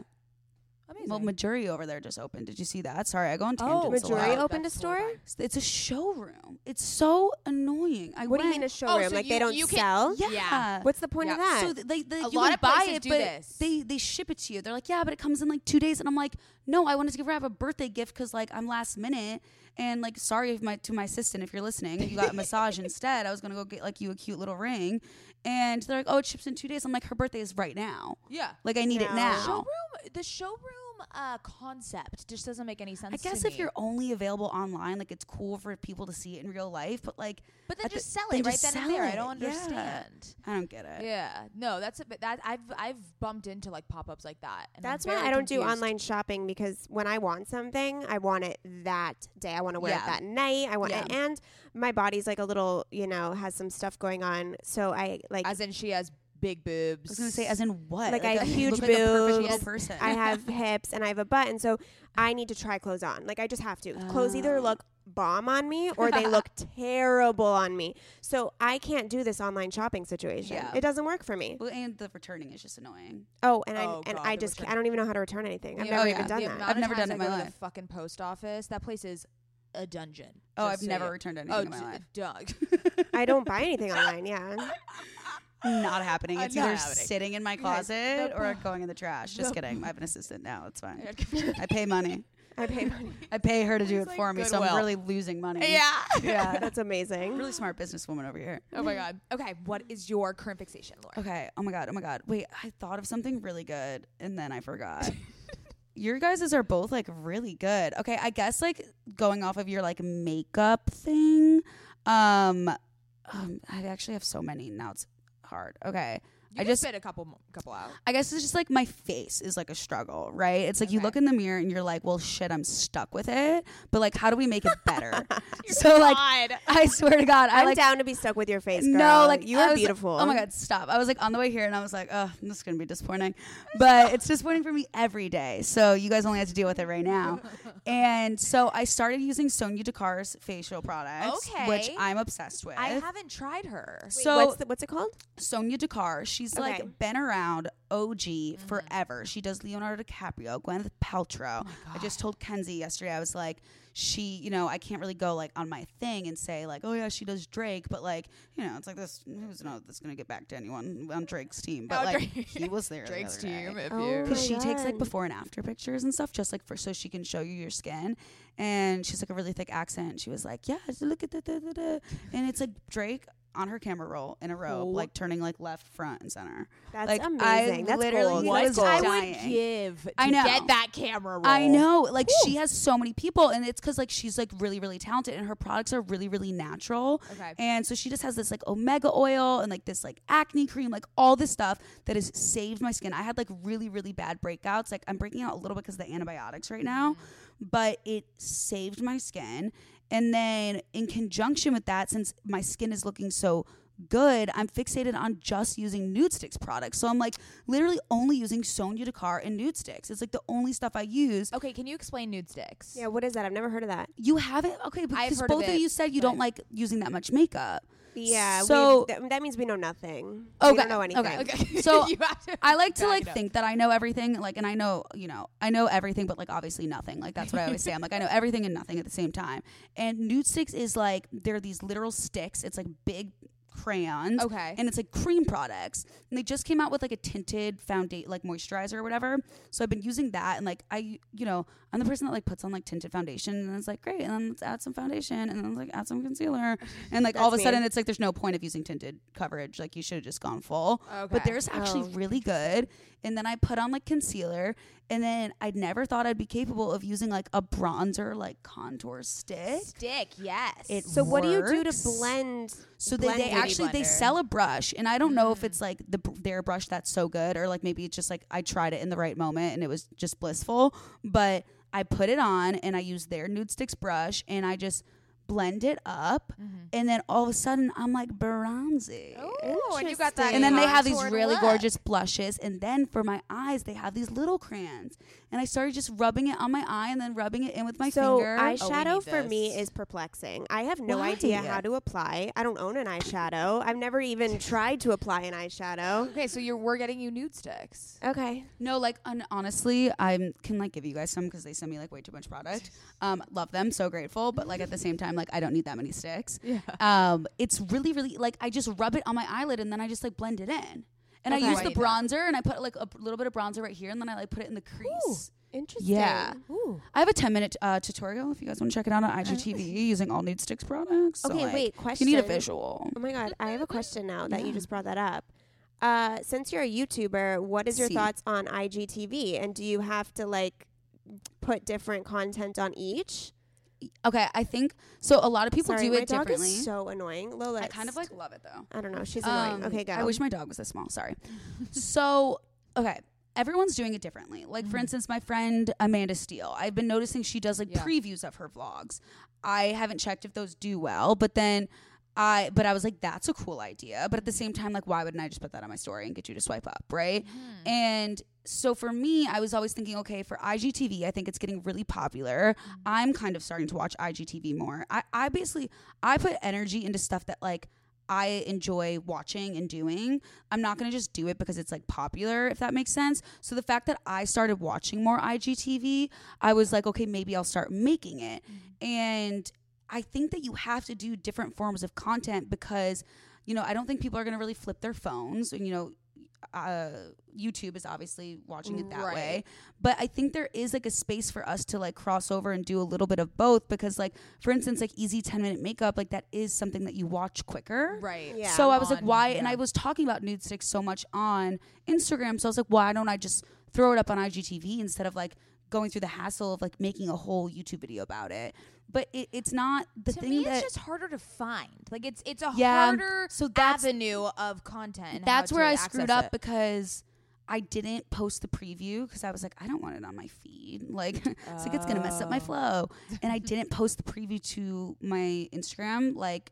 Amazing. Well, Mejuri over there just opened. Did you see that? Sorry, I go on Oh, tangents. a Mejuri lot. opened a That's store? totally fine. It's a showroom. It's so annoying. I What do you mean a oh, showroom? so like you- they don't you can- sell? Yeah. Yeah. What's the point of Yeah. that? So th- they, they A you lot can of buy places it, do but this. they they ship it to you. They're like, yeah, but it comes in like two days, and I'm like, no, I wanted to give her a birthday gift because like I'm last minute, and like sorry if my to my assistant if you're listening, you got a massage <laughs> instead. I was gonna go get like you a cute little ring, and they're like, oh, it ships in two days. I'm like, her birthday is right now. Yeah. Like I need it now. Showroom. The showroom uh, concept just doesn't make any sense. I guess to if me. you're only available online, like it's cool for people to see it in real life, but like but then at the- just sell it right then and sell there. I don't Yeah. understand. I don't get it. Yeah, no, that's a bit that I've I've bumped into like pop ups like that. And That's why I don't do online shopping because when I want something, I want it that day. I want to wear Yeah. it that night. I want Yeah. it, and my body's like a little, you know, has some stuff going on. So I like As in, she has big boobs. I was gonna say, as in what? Like, I have huge look like a perfect boobs. little person. I have <laughs> hips and I have a butt, and so I need to try clothes on. Like I just have to. Clothes either Oh. look bomb on me or they look <laughs> terrible on me. So I can't do this online shopping situation. Yeah. It doesn't work for me. Well, and the returning is just annoying. Oh, and Oh, I and God, I just can't, I don't even know how to return anything. I've The- never oh, even done the that. I've never done it in my life. The fucking post office. That place is a dungeon. Oh, I've so never you- returned oh, anything Oh, in my d- life. dog. I don't buy anything online. Yeah. <laughs> Not happening. Uh, It's not either happening. sitting in my closet the- or going in the trash. Just kidding. I have an assistant now. It's fine. <laughs> I pay money. I pay money. I pay her to do it like for me, so I'm Goodwill. really losing money. yeah. Yeah. <laughs> That's amazing. really smart businesswoman over here. Oh my god. Okay, what is your current fixation, Laura? Okay. Oh my god. Oh my god. Wait, I thought of something really good and then I forgot. <laughs> your guys's are both like really good. Okay, I guess like going off of your like makeup thing. Um, um I actually have so many now. It's hard. Okay. You I just- spit a couple couple out. I guess it's just like my face is like a struggle, right? It's like you look in the mirror and you're like, well, shit, I'm stuck with it. But like, how do we make it better? <laughs> <laughs> so like, I swear to God, I I'm like down to be stuck with your face, girl. no, like you are beautiful. Oh my god, stop! I was like on the way here, and I was like, "Oh, this is gonna be disappointing," but it's disappointing for me every day. So you guys only have to deal with it right now. <laughs> and so I started using Sonya Dakar's facial products, which I'm obsessed with. I haven't tried her. Wait, so what's the, what's it called? Sonya Dakar, she's Okay. like been around OG mm-hmm. forever. She does Leonardo DiCaprio, Gwyneth Paltrow. Oh I just told Kenzie yesterday, I was like, she, you know, I can't really go like on my thing and say like, oh yeah, she does Drake, but like, you know, it's like this. Who's know that's gonna get back to anyone on Drake's team? But Oh, like, Drake. he was there. <laughs> Drake's day. team. If Oh you. Because she oh takes like before and after pictures and stuff, just like for so she can show you your skin. And she's like a really thick accent. She was like, "Yeah, look at the da. and it's like Drake on her camera roll in a row, Oh. like turning like left, front, and center. That's Like, I amazing. That's literally That's What. I dying. would give to I know. get that camera roll. I know, like she has so many people, and it's because like she's like really, really talented, and her products are really, really natural. Okay. And so she just has this like omega oil and like this like acne cream, like all this stuff that has saved my skin. I had like really, really bad breakouts. Like I'm breaking out a little bit because of the antibiotics right now, mm. but it saved my skin. And then in conjunction with that, since my skin is looking so good, I'm fixated on just using Nudestix products. So I'm like literally only using Sonya Dakar and Nudestix. It's like the only stuff I use. Okay, can you explain Nudestix? Yeah, what is that? I've never heard of that. You haven't? Okay, because heard of both of it, you said you don't like using that much makeup. Yeah, So- th- that means we know nothing. we Okay, don't know anything. okay. Okay. <laughs> So, You have to I like to like think that I know everything, like, and I know, you know, I know everything, but like obviously nothing. Like that's what I always say. I'm like, I know everything and nothing at the same time. And Nudestix is like they're these literal sticks. It's like big crayons. Okay. And it's like cream products. And they just came out with like a tinted foundation, like moisturizer or whatever. So I've been using that. And like, I, you know, I'm the person that like puts on like tinted foundation. And it's like, great. And then let's add some foundation. And then like add some concealer. And like all of a sudden me. it's like, there's no point of using tinted coverage. Like you should have just gone full. Okay. But there's actually Oh. really good. And then I put on like concealer. And then I never thought I'd be capable of using like a bronzer, like contour stick. stick, yes. It So what do you do to blend? So they, blend they it? actually they sell a brush, and I don't know if Mm. it's like the their brush that's so good, or like maybe it's just like I tried it in the right moment and it was just blissful. But I put it on and I use their Nudestix brush, and I just blend it up, and then all of a sudden I'm like bronzy. Oh, and you got that. And then they have these really look. gorgeous blushes, and then for my eyes they have these little crayons, and I started just rubbing it on my eye and then rubbing it in with my so finger. eyeshadow need for me is perplexing. I have no Why? idea how to apply. I don't own an eyeshadow. I've never even <laughs> tried to apply an eyeshadow. Okay, so you're we're getting you Nudestix. Okay. No, like un- honestly, I can like give you guys some because they send me like way too much product. <laughs> Um, love them, so grateful. But like at the same time, like I don't need that many sticks. Yeah. Um, it's really, really like I just rub it on my eyelid and then I just like blend it in. And Okay. I use the bronzer and I put like a little bit of bronzer right here and then I like put it in the crease. Interesting. Yeah. Ooh. I have a 10 minute uh, tutorial if you guys want to check it out on IGTV using all Nudestix products. So, Okay, like, wait, question. you need a visual. Oh my god, I have a question now that you just brought that up. Uh, since you're a YouTuber, what is your See. thoughts on IGTV? And do you have to like put different content on each? Okay, I think so. A lot of people Sorry, do my it dog differently. is so annoying. Lola, I kind of like love it though. I don't know. She's annoying. Um, okay, go. I wish my dog was this small. Sorry. so, okay. Everyone's doing it differently. Like, for Mhm. instance, my friend Amanda Steele, I've been noticing she does like Yeah. previews of her vlogs. I haven't checked if those do well, but then I, but I was like, that's a cool idea. But at the same time, like, why wouldn't I just put that on my story and get you to swipe up, right? Mm-hmm. And so for me, I was always thinking, okay, for IGTV, I think it's getting really popular. Mm-hmm. I'm kind of starting to watch IGTV more. I, I basically I put energy into stuff that like I enjoy watching and doing. I'm not gonna just do it because it's like popular, if that makes sense. So the fact that I started watching more IGTV, I was like, okay, maybe I'll start making it. Mm-hmm. And I think that you have to do different forms of content because, you know, I don't think people are gonna really flip their phones. And you know, uh, YouTube is obviously watching it that Right. way. But I think there is like a space for us to like cross over and do a little bit of both because, like, for instance, like easy 10 minute makeup, like that is something that you watch quicker. Right. Yeah. So I was like, On- why? And. I was talking about Nudestix so much on Instagram. So I was like, why don't I just throw it up on IGTV instead of like going through the hassle of like making a whole YouTube video about it? But it, it's not the to thing me, that. it's just harder to find. Like it's it's a Yeah, um, harder so that's- avenue of content. and that's where I screwed up it. because I didn't post the preview because I was like, I don't want it on my feed. <laughs> Like, it's like it's gonna mess up my Oh. flow. And I <laughs> didn't post the preview to my Instagram like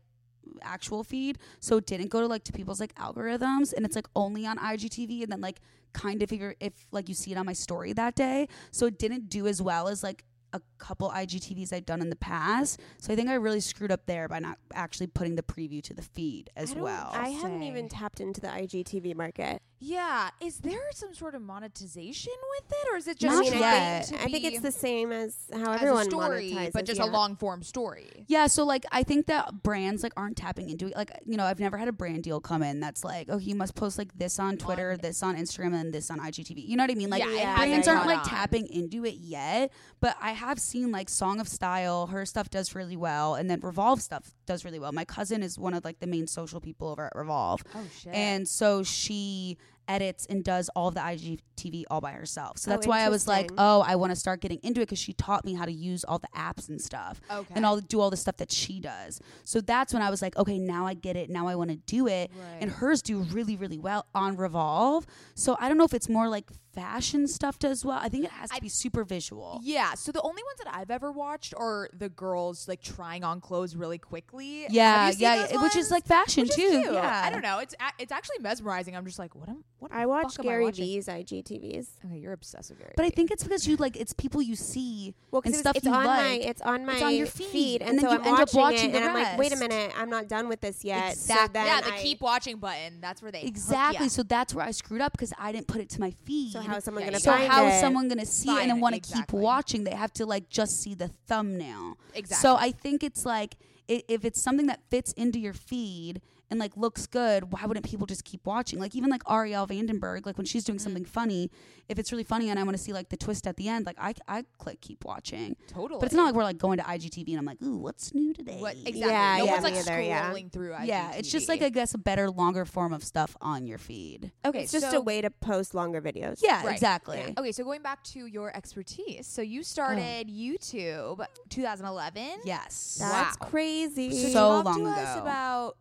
actual feed, so it didn't go to like to people's like algorithms, and it's like only on IGTV, and then like kind of if like you see it on my story that day, so it didn't do as well as like a couple IGTVs I've done in the past. So I think I really screwed up there by not actually putting the preview to the feed as I well. I haven't even tapped into the IGTV market. Yeah, is there some sort of monetization with it, or is it just Not I mean, trying yet. to I think it's the same as how as everyone a story, monetizes, but just yeah. a long form story? Yeah, so like I think that brands like aren't tapping into it. Like you know, I've never had a brand deal come in that's like, oh, you must post like this on Twitter, On- this on Instagram, and this on IGTV. You know what I mean? Like Yeah, it hasn't brands aren't like on. tapping into it yet. But I have seen like Song of Style, her stuff does really well, and then Revolve stuff does really well. My cousin is one of like the main social people over at Revolve, Oh shit! and so she edits and does all of the IGTV all by herself. So Oh, that's why I was like, oh, I want to start getting into it because she taught me how to use all the apps and stuff okay, and all do all the stuff that she does. So that's when I was like, okay, now I get it. Now I want to do it. Right. And hers do really, really well on Revolve. So I don't know if it's more like fashion stuff does well. I think it has to I- be super visual. Yeah, so the only ones that I've ever watched are the girls like trying on clothes really quickly. Yeah, Have you seen yeah, yeah, which is like fashion Which too. Yeah, I don't know. It's it's actually mesmerizing. I'm just like, what am what? I the watch fuck am I Gary watching? V's IGTVs. Okay, you're obsessed with Gary. But I think it's because you like it's people you see Well, and because stuff it's you on like. my it's on my It's on your feed, and, and then so you I'm end up watching, watching it, the and I'm like, wait a minute, I'm not done with this yet. So Exactly. then yeah, the I- keep watching button. That's where they hook Exactly. So that's where I screwed up because I didn't put it to my feed. So how is someone Yeah, gonna So find how it? is someone gonna see it and Find then want to keep watching? They have to like just see the thumbnail. Exactly. So I think it's like if it's something that fits into your feed and like looks good, why wouldn't people just keep watching? Like even like Arielle Vandenberg, like when she's Mm. doing something funny, if it's really funny and I want to see like the twist at the end, like I I click keep watching. totally. But it's not like we're like going to IGTV and I'm like, ooh, what's new today? What, exactly. Yeah, no yeah, one's like either, scrolling yeah. through. Yeah, it's just like I guess a better, longer form of stuff on your feed. okay. It's just so, a way to post longer videos. Yeah, Right. exactly. Yeah. Okay, so going back to your expertise, so you started YouTube 2011. Yes. That's Wow. crazy. So talk long to us ago. about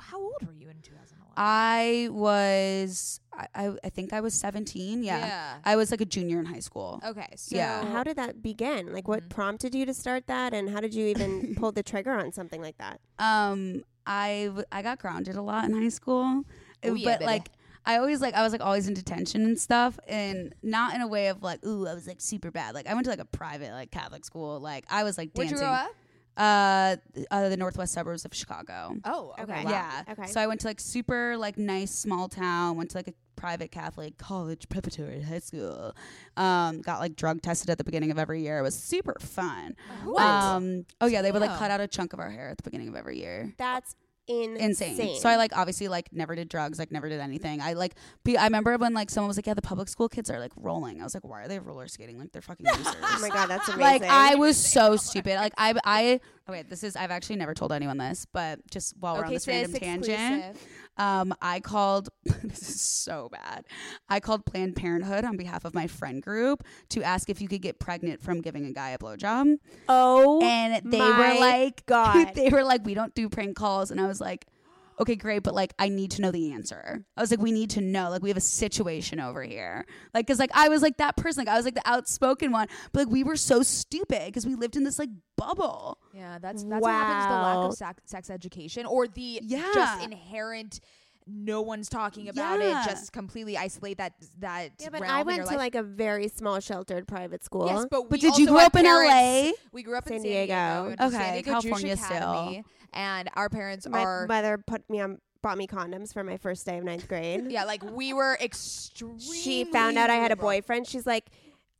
how old were you in 2011? I was, I, I, I think I was 17. Yeah. Yeah. I was like a junior in high school. Okay, so Yeah. how did that begin? Like, what Mhm. prompted you to start that, and how did you even <laughs> pull the trigger on something like that? Um, I, w- I got grounded a lot in high school. Oh, but yeah, like, I always like, I was like always in detention and stuff. And not in a way of like, ooh, I was like super bad. Like, I went to like a private, like Catholic school. Like, I was like where'd dancing. you grow up? Uh, uh, the northwest suburbs of Chicago. Oh, okay. Okay. wow. Yeah. Okay. So I went to like super like nice small town. Went to like a private Catholic college preparatory high school. Um, got like drug tested at the beginning of every year. It was super fun. What? Um, oh yeah, they would like cut out a chunk of our hair at the beginning of every year. That's insane. Insane. So I like obviously like never did drugs, like never did anything. I like be, I remember when like someone was like, Yeah, the public school kids are like rolling. I was like, Why are they roller skating? Like they're fucking losers. <laughs> Oh my god, that's amazing. <laughs> like I was so oh stupid. Like I I oh wait, this is I've actually never told anyone this, but just while we're on this sis, random tangent, exclusive. Um, I called. <laughs> this is so bad. I called Planned Parenthood on behalf of my friend group to ask if you could get pregnant from giving a guy a blowjob, oh and they were like, <laughs> God. they were like, we don't do prank calls, and I was like. Okay, great, but like I need to know the answer. I was like, we need to know. Like we have a situation over here. Like, cause like I was like that person. Like I was like the outspoken one, but like we were so stupid because we lived in this like bubble. Yeah, that's that's what happens. The lack of sex, sex education or the Yeah. just inherent. No one's talking about Yeah. it. Just completely isolate that that. yeah, but realm I went to life. like a very small sheltered private school. Yes, but, But we did you also grow up in parents- LA? We grew up in San San Diego. Diego. We went to San Okay, Diego California Jewish still. And our parents my are. My mother put me on bought me condoms for my first day of ninth grade. yeah, like we were extremely. she found out I had a boyfriend. She's like,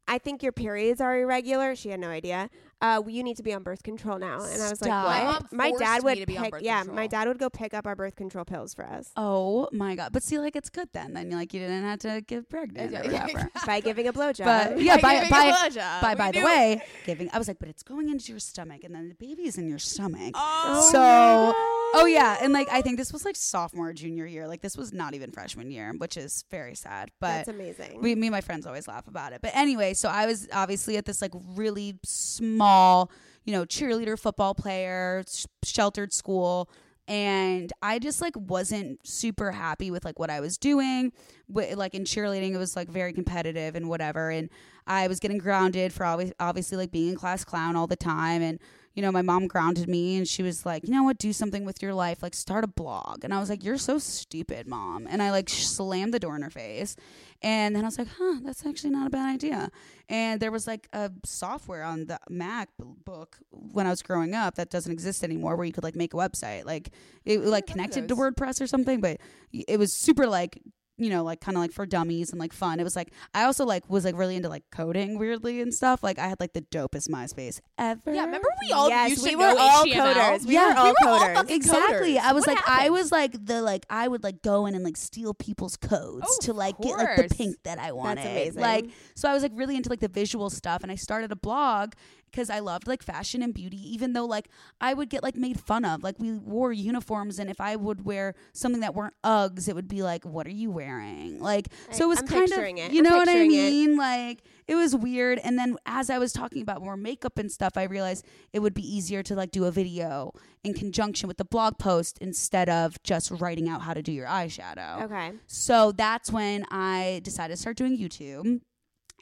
I think your periods are irregular. She had no idea. Uh, you need to be on birth control now. And I was Stop. like, what? mom My dad would be pick. Yeah, control. my dad would go pick up our birth control pills for us Oh my god! But see, like it's good then. Then like you didn't have to get pregnant or Yeah, <laughs> whatever. by giving a blowjob. But yeah, By by by blowjob. by by the way, giving. I was like, but it's going into your stomach, and then the baby's in your stomach. Oh, so no. Oh yeah, and like I think this was like sophomore junior year. Like this was not even freshman year, which is very sad. But that's amazing. we, me and my friends always laugh about it. But anyway, so I was obviously at this like really small, you know, cheerleader, football player, sh- sheltered school. And I just like wasn't super happy with like what I was doing. Like in cheerleading, it was like very competitive and whatever. And I was getting grounded for always, obviously like being in class clown all the time. And you know, my mom grounded me and she was like, you know what, do something with your life, like start a blog. And I was like, you're so stupid, mom. And I like slammed the door in her face. And then I was like, huh, that's actually not a bad idea. And there was like a software on the Mac book when I was growing up that doesn't exist anymore where you could like make a website. Like it like connected to. WordPress or something, but it was super like you know, like kind of like for dummies and like fun. It was like I also like was like really into like coding weirdly and stuff. Like I had like the dopest MySpace ever. Yeah, remember we all yes, used we to were know all HTML? coders. We Yeah, were all we were all coders. fucking Exactly. coders. I was What like, I was like the like I would like go in and like steal people's codes Oh, to like get like the pink that I wanted. amazing. Like so I was like really into like the visual stuff and I started a blog because I loved like fashion and beauty even though like I would get like made fun of. Like we wore uniforms and if I would wear something that weren't Uggs, it would be like what are you wearing? Like, I- so it was I'm kind of, it. you I'm know what I picturing it. mean? Like, it was weird. And then as I was talking about more makeup and stuff, I realized it would be easier to like do a video in conjunction with the blog post instead of just writing out how to do your eyeshadow. Okay. So that's when I decided to start doing YouTube.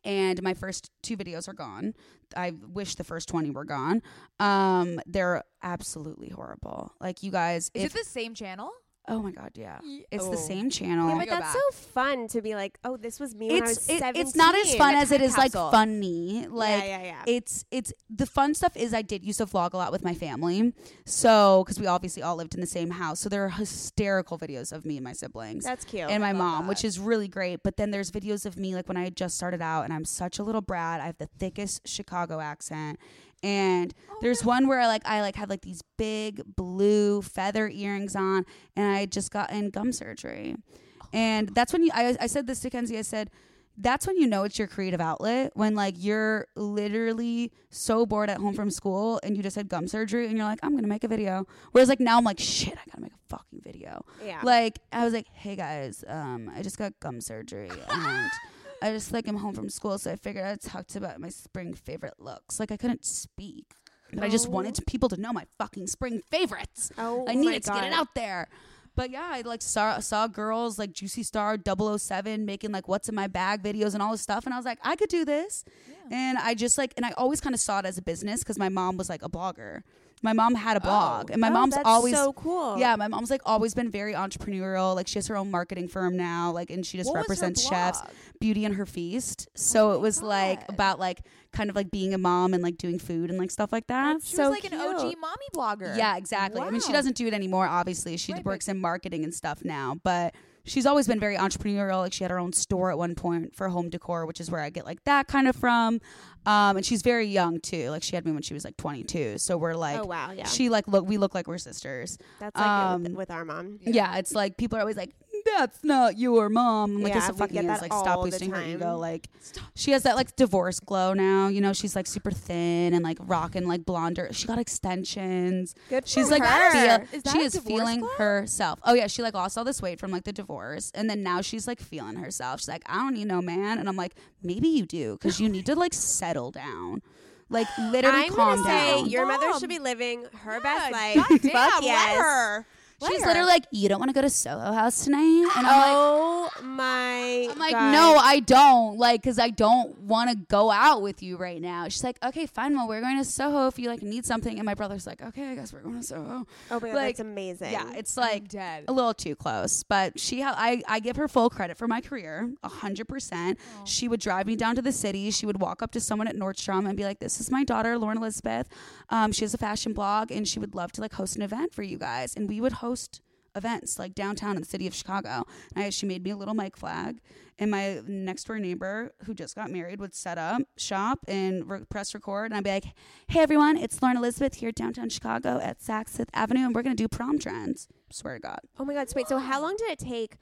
And my first two videos are gone. I wish the first 20 were gone. Um, they're absolutely horrible. Like you guys, Is if it the same channel? Oh my god, yeah, it's Oh. the same channel. Yeah, but that's back. so fun to be like, oh, this was me when I was it's it- 17. it's not as fun as it is time like funny. Like yeah, yeah, yeah. it's it's the fun stuff is I did used to vlog a lot with my family. So because we obviously all lived in the same house, so there are hysterical videos of me and my siblings. that's cute. and my mom, that. which is really great. But then there's videos of me like when I had just started out, and I'm such a little brat. I have the thickest Chicago accent, and Oh, there's one where I like I like had like these big blue feather earrings on, and I just got in gum surgery, and that's when you. I I said this to Kenzie. I said. That's when you know it's your creative outlet when like you're literally so bored at home from school and you just had gum surgery and you're like I'm gonna make a video. Whereas like now I'm like shit I gotta make a fucking video. yeah. Like I was like, hey guys, um, I just got gum surgery and <laughs> I just like I'm home from school, so I figured I'd talk to about my spring favorite looks. Like I couldn't speak, but I just wanted to, people to know my fucking spring favorites. oh, I needed to get it out there. But yeah, I like saw saw girls like Juicy Star 007 making like what's in my bag videos and all this stuff, and I was like, I could do this. And I just like, and I always kind of saw it as a business because my mom was like a blogger. My mom had a blog, oh, and my Oh, mom's that's always so cool. yeah, my mom's like always been very entrepreneurial. Like she has her own marketing firm now, like and she just What represents chefs. Beauty and Her Feast. Oh so it was like about like kind of like being a mom and like doing food and like stuff like that. She so was like an OG mommy blogger. Yeah, exactly. I mean, she doesn't do it anymore. Obviously, she Right, works in marketing and stuff now, but. She's always been very entrepreneurial. Like she had her own store at one point for home decor, which is where I get like that kind of from. Um, and she's very young too. Like she had me when she was like 22. So we're like, oh wow, yeah. she like look, we look like we're sisters. That's like um, with, with our mom. Yeah. it's like people are always like, "That's not your mom." I'm like, Yeah, "Yes, it fucking get that Like, stop all boosting her ego. Like, she has that like divorce glow now. You know, she's like super thin and like rocking like blonder. She got extensions. Good She's for like her. feel, Is that she is feeling glow? herself. Oh yeah, she like lost all this weight from like the divorce, and then now she's like feeling herself. She's like, I don't need no man, and I'm like, maybe you do because you need to like settle down. Like literally I'm calm gonna say down. your mother should be living her Yeah, best life. goddamn, Fuck let yes. Her. She's literally like, you don't want to go to Soho House tonight, and I'm like. Oh my! I'm like, God. no, I don't. Like, cause I don't want to go out with you right now. She's like, okay, fine. Well, we're going to Soho if you like need something. And my brother's like, okay, I guess we're going to Soho. Oh my god, like, that's amazing. Yeah, it's I'm like dead. a little too close, but she, ha- I, I give her full credit for my career, a hundred percent. She would drive me down to the city. She would walk up to someone at Nordstrom and be like, "This is my daughter, Lauren Elizabeth. Um, she has a fashion blog, and she would love to like host an event for you guys." And we would host events like downtown in the city of Chicago. And I, she made me a little mic flag, and my next door neighbor who just got married would set up shop and re- press record, and I'd be like, "Hey everyone, it's Lauren Elizabeth here downtown Chicago at Saks Fifth Avenue, and we're gonna do prom trends." Swear to God. Oh my god. So wait. So how long did it take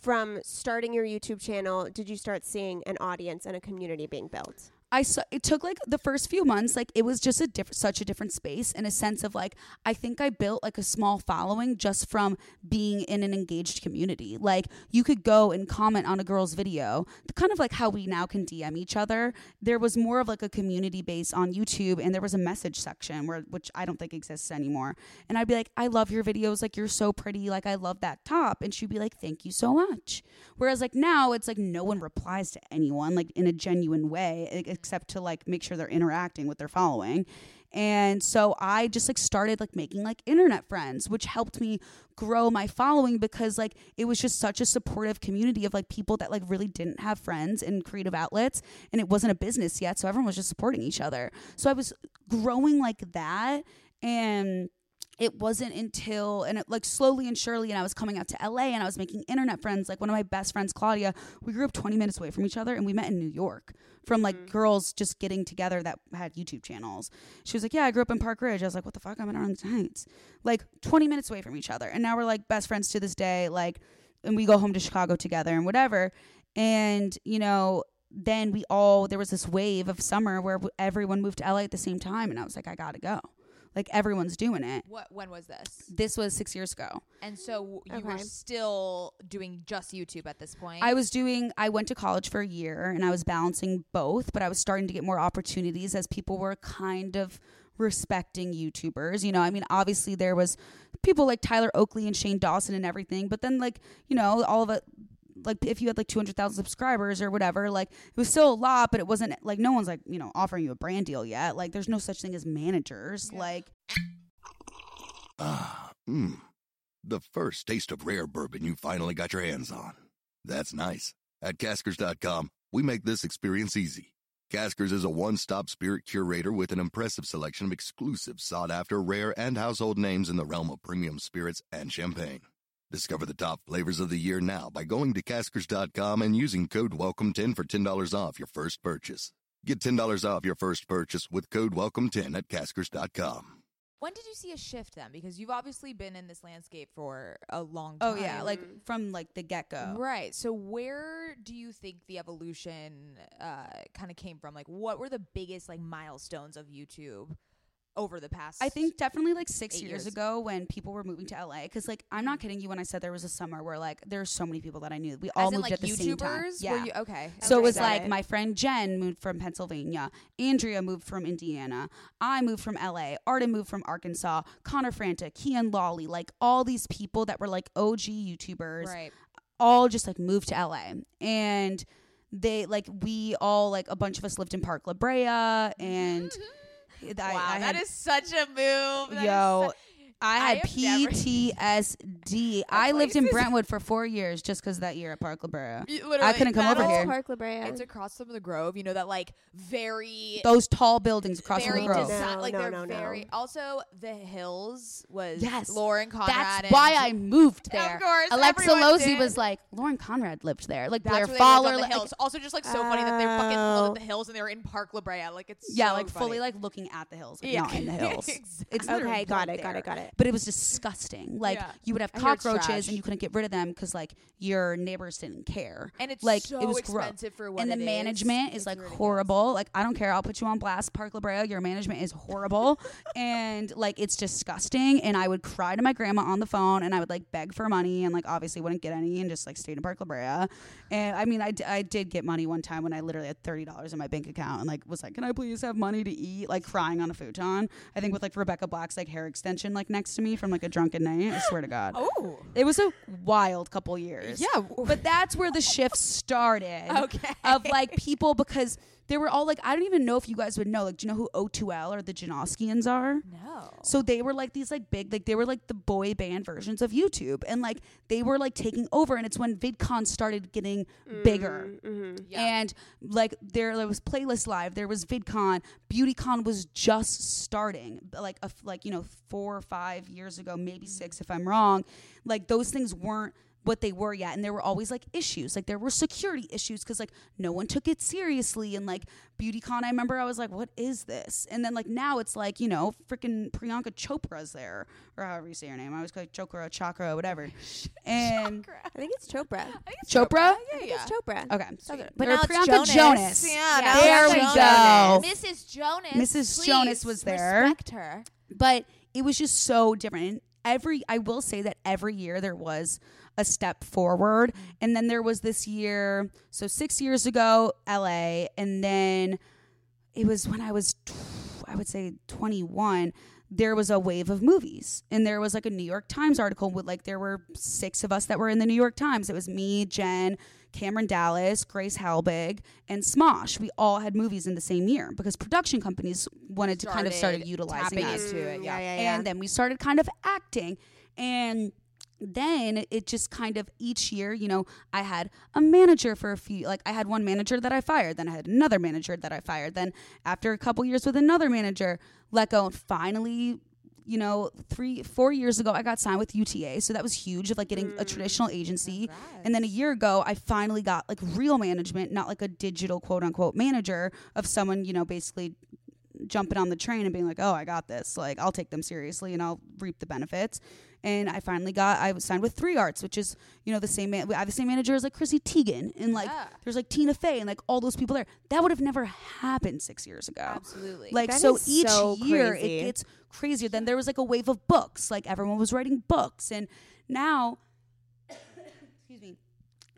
from starting your YouTube channel? Did you start seeing an audience and a community being built? I saw it took like the first few months, like it was just a different, such a different space in a sense of like I think I built like a small following just from being in an engaged community. Like you could go and comment on a girl's video, kind of like how we now can DM each other. There was more of like a community base on YouTube, and there was a message section where which I don't think exists anymore. And I'd be like, I love your videos, like you're so pretty, like I love that top, and she'd be like, thank you so much. Whereas like now it's like no one replies to anyone like in a genuine way except to like make sure they're interacting with their following. And so I just like started like making like internet friends, which helped me grow my following because like it was just such a supportive community of like people that like really didn't have friends in creative outlets and it wasn't a business yet. So everyone was just supporting each other. So I was growing like that and it wasn't until and it like slowly and surely and I was coming out to LA and I was making internet friends like one of my best friends Claudia we grew up 20 minutes away from each other and we met in New York from like mm-hmm. girls just getting together that had YouTube channels. She was like yeah I grew up in Park Ridge. I was like what the fuck? I'm in Arlington Heights like 20 minutes away from each other. And now we're like best friends to this day like and we go home to Chicago together and whatever. And you know then we all there was this wave of summer where everyone moved to LA at the same time and I was like I got to go Like everyone's doing it. What? When was this? This was six years ago. And so you were still doing just YouTube at this point. I was doing, I went to college for a year and I was balancing both, but I was starting to get more opportunities as people were kind of respecting YouTubers. You know, I mean, obviously there was people like Tyler Oakley and Shane Dawson and everything, but then like, you know, all of it, like if you had like 200,000 subscribers or whatever, like it was still a lot, but it wasn't like no one's like, you know, offering you a brand deal yet. Like there's no such thing as managers. Like Ah, mmm. The first taste of rare bourbon you finally got your hands on. That's nice. At Caskers.com, we make this experience easy. Caskers is a one stop spirit curator with an impressive selection of exclusive, sought after, rare, and household names in the realm of premium spirits and champagne. Discover the top flavors of the year now by going to Caskers.com and using code WELCOME10 for $10 off your first purchase. Get $10 off your first purchase with code WELCOME10 at Caskers.com. when did you see a shift then? Because you've obviously been in this landscape for a long time. oh yeah, like from like the get go. Right. So where do you think the evolution uh, kind of came from? Like, what were the biggest like milestones of YouTube over the past? I think definitely like six years, years. ago when people were moving to LA. Because like I'm not kidding you when I said there was a summer where like there's so many people that I knew. We all in, moved like at the YouTubers. same time. Were Yeah. you, okay. so it was like it. my friend Jen moved from Pennsylvania, Andrea moved from Indiana, I moved from LA, Arden moved from Arkansas, Connor Franta, Kian Lawley, like all these people that were like OG YouTubers, right. all just like moved to LA. And they like we all like a bunch of us lived in Park La Brea and I, <laughs> wow, I that had is such a move. That Yo, I I had have never- <laughs> PTSD. I lived in Brentwood for four years just because that year at Park La Brea. You- literally, couldn't come over here. Park La Brea. It's across from the Grove. You know that like very Those tall buildings across from the Grove. desi- No, like no, they're no, no. very. Also, the Hills was Yes, Lauren Conrad. That's and- why I moved there. Of course, Alexa everyone Losey did. was like, Lauren Conrad lived there. Like That's Blair where they lived Fowler. on the like- hills. also, just like so funny that they're fucking Oh. at the hills and they were in Park La Brea. Like it's yeah, so like fully like looking at the hills, like Yeah. not in the <laughs> hills. Exactly. It's okay, got it, got it, got it. But it was disgusting. Like Yeah. you would have I hear it's cockroaches and you couldn't get rid of them because like your neighbors didn't care. and it's like so it was gross. expensive for what and the it is. management is It's like ridiculous. horrible. Like I don't care. I'll put you on blast, Park La Brea. Your management is horrible, <laughs> and like it's disgusting. And I would cry to my grandma on the phone, and I would like beg for money, and like obviously wouldn't get any, and just like stayed in Park La Brea. And I mean, I, d- I did get money one time when I literally had thirty dollars in my bank account, and like was like, "Can I please have money to eat?" Like crying on a futon. I think with like Rebecca Black's like hair extension like next to me from like a drunken night. I swear to God. <gasps> Oh, It was a wild couple years. yeah. But that's where the shift started. <laughs> Okay. Of like people because they were all like, I don't even know if you guys would know. Like, do you know who O2L or the Janoskians are? no. So they were like these like big, like they were like the boy band versions of YouTube. And like they were like taking over. And it's when VidCon started getting bigger. Mm-hmm. Yeah. And like there, there was Playlist Live, there was VidCon, BeautyCon was just starting, like a, like you know four or five years ago, maybe six if I'm wrong. Like those things weren't what they were yet, and there were always like issues, like there were security issues because like no one took it seriously, and like BeautyCon, I remember I was like, what is this? And then like now it's like you know freaking Priyanka Chopra's there or however you say her name. I always call it Chokra, Chakra, whatever. <laughs> And I think it's Chopra. Chopra. Yeah, I think yeah. it's Chopra. Okay, sweet. But Or now it's Priyanka Jonas. Jonas. Yeah, Yeah, there we Jonas. go. Mrs. Jonas. Mrs. please Jonas was there. Respect her. but it was just so different. And every I will say that every year there was a step forward, and then there was this year. So six years ago, L.A., and then it was when I was, tw- I would say, twenty one. There was a wave of movies, and there was like a New York Times article with like there were six of us that were in the New York Times. It was me, Jen, Cameron Dallas, Grace Helbig, and Smosh. We all had movies in the same year because production companies wanted to kind of started Started utilizing us into it. Mm, Yeah. yeah, yeah. and then we started kind of acting and then it just kind of each year you know i had a manager for a few like i had one manager that i fired then i had another manager that i fired then after a couple years with another manager let go and finally you know three four years ago i got signed with uta so that was huge of like getting a mm, traditional agency. And then a year ago i finally got like real management not like a digital quote unquote manager of someone you know basically jumping on the train and being like, oh, I got this. Like, I'll take them seriously and I'll reap the benefits. And I finally got, I was signed with Three Arts, which is, you know, the same, man, I have the same manager as like Chrissy Teigen and like, Yeah. there's like Tina Fey and like all those people there. That would have never happened six years ago. Absolutely. Like That so is each so year crazy. it gets crazier. Then there was like a wave of books. Like everyone was writing books. And now excuse me.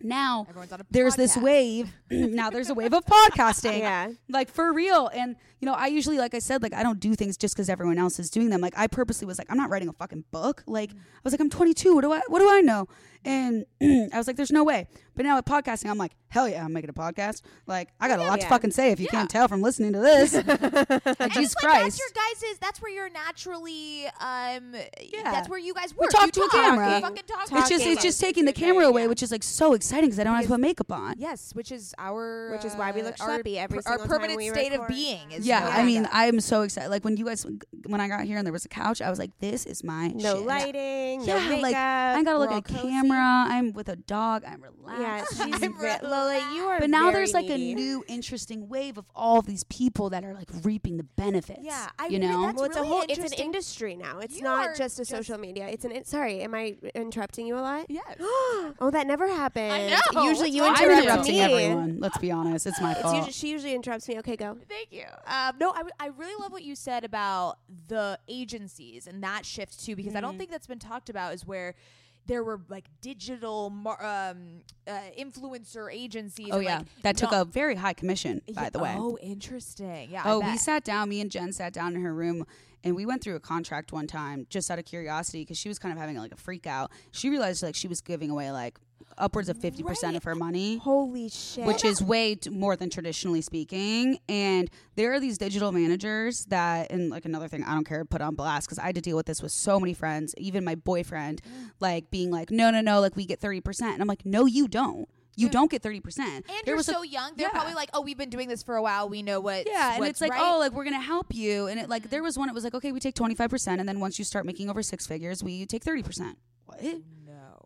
Now Everyone's on there's this wave. <laughs> now there's a wave of podcasting. Yeah. Like for real. And you know, I usually like I said, like I don't do things just because everyone else is doing them. Like I purposely was like, I'm not writing a fucking book. Like I was like, I'm 22. What do I what do I know? And <clears throat> I was like, there's no way. But now with podcasting, I'm like, hell yeah, I'm making a podcast. Like I got a lot to fucking say if you can't tell from listening to this. <laughs> And Jesus it's like Christ. that's your guys' is that's where you're naturally um Yeah. that's where you guys We work. talk you to a talk, camera. You fucking talk. it's just talking. it's just taking the camera away, which is like so exciting because I don't have to put makeup on. Yes, which is our Which is why we look our schleppy every per- our single time permanent we state of being. Is Yeah, I mean. I'm so excited. Like when you guys, when I got here and there was a couch, I was like, "This is my No shit. lighting, no Yeah, makeup. like I gotta look at a camera. I'm with a dog. I'm relaxed. Yeah, she's I'm re- Lola. You are. but now very there's like needy. a new interesting wave of all these people that are like reaping the benefits. Yeah, I you mean, know. that's Well, it's a whole. It's an industry now. It's You not just a just- social media. It's an. It, sorry, am I interrupting you a lot? Yes. <gasps> oh, that never <gasps> happens. know, Usually what's you wrong? I'm interrupt interrupting me. everyone. Let's be honest. It's my It's fault. usually, she usually interrupts me. Okay, go. Thank you. Um, no, I, w- I really love what you said about the agencies and that shift too, because I don't think that's been talked about. Is where there were like digital mar- um, uh, influencer agencies. oh and, yeah, like, that took not- a very high commission, by Yeah, the way. Oh, interesting. Yeah. I Oh, we bet. sat down. Me and Jen sat down in her room, and we went through a contract one time just out of curiosity because she was kind of having like a freak out. She realized like she was giving away like upwards of fifty percent of her money. Holy shit. Which is way t- more than traditionally speaking, and there are these digital managers that, and like another thing, I don't care, put on blast because I had to deal with this with so many friends, even my boyfriend, mm. like being like, no, no, no, like we get thirty percent, and I'm like, no, you don't, you don't get thirty percent. And you're so young. They're yeah. probably like, oh, we've been doing this for a while. We know what. Yeah, and it's like, right. Oh, like we're gonna help you, and it like there mm. was one. It was like, okay, we take twenty five percent, and then once you start making over six figures, we take thirty percent. What?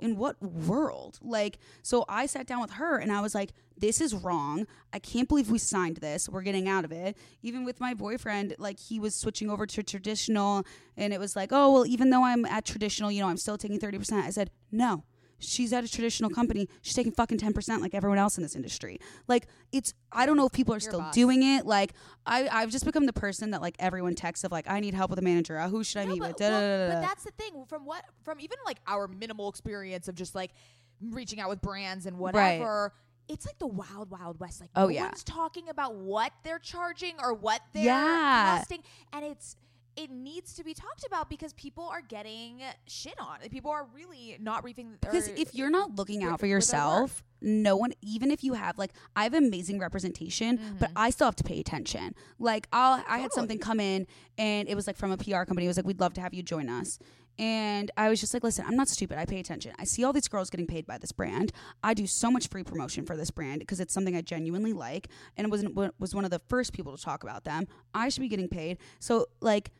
In what world? Like, so I sat down with her and I was like, this is wrong. I can't believe we signed this. We're getting out of it. Even with my boyfriend, like he was switching over to traditional, and it was like, oh well, even though I'm at traditional, you know, I'm still taking thirty percent. I said, no. She's at a traditional company. She's taking fucking 10% like everyone else in this industry. Like, it's, I don't know if people are still boss. doing it. Like, I, I've just become the person that like everyone texts of like, I need help with a manager. Uh, who should I No, meet with? Da, well, da, da, but da. that's the thing. From what from even like our minimal experience of just like reaching out with brands and whatever. It's like the wild, wild west. Like Oh, no yeah. one's talking about what they're charging or what they're Yeah. costing, and it's it needs to be talked about because people are getting shit on. People are really not reaping. Because if you're not looking out for yourself, no one, even if you have like, I have amazing representation, but mm-hmm. I still have to pay attention. Like, I'll, I had something come in, and it was like from a PR company. It was like, we'd love to have you join us. And I was just like, listen, I'm not stupid. I pay attention. I see all these girls getting paid by this brand. I do so much free promotion for this brand because it's something I genuinely like, and it was one was one of the first people to talk about them. I should be getting paid. So like.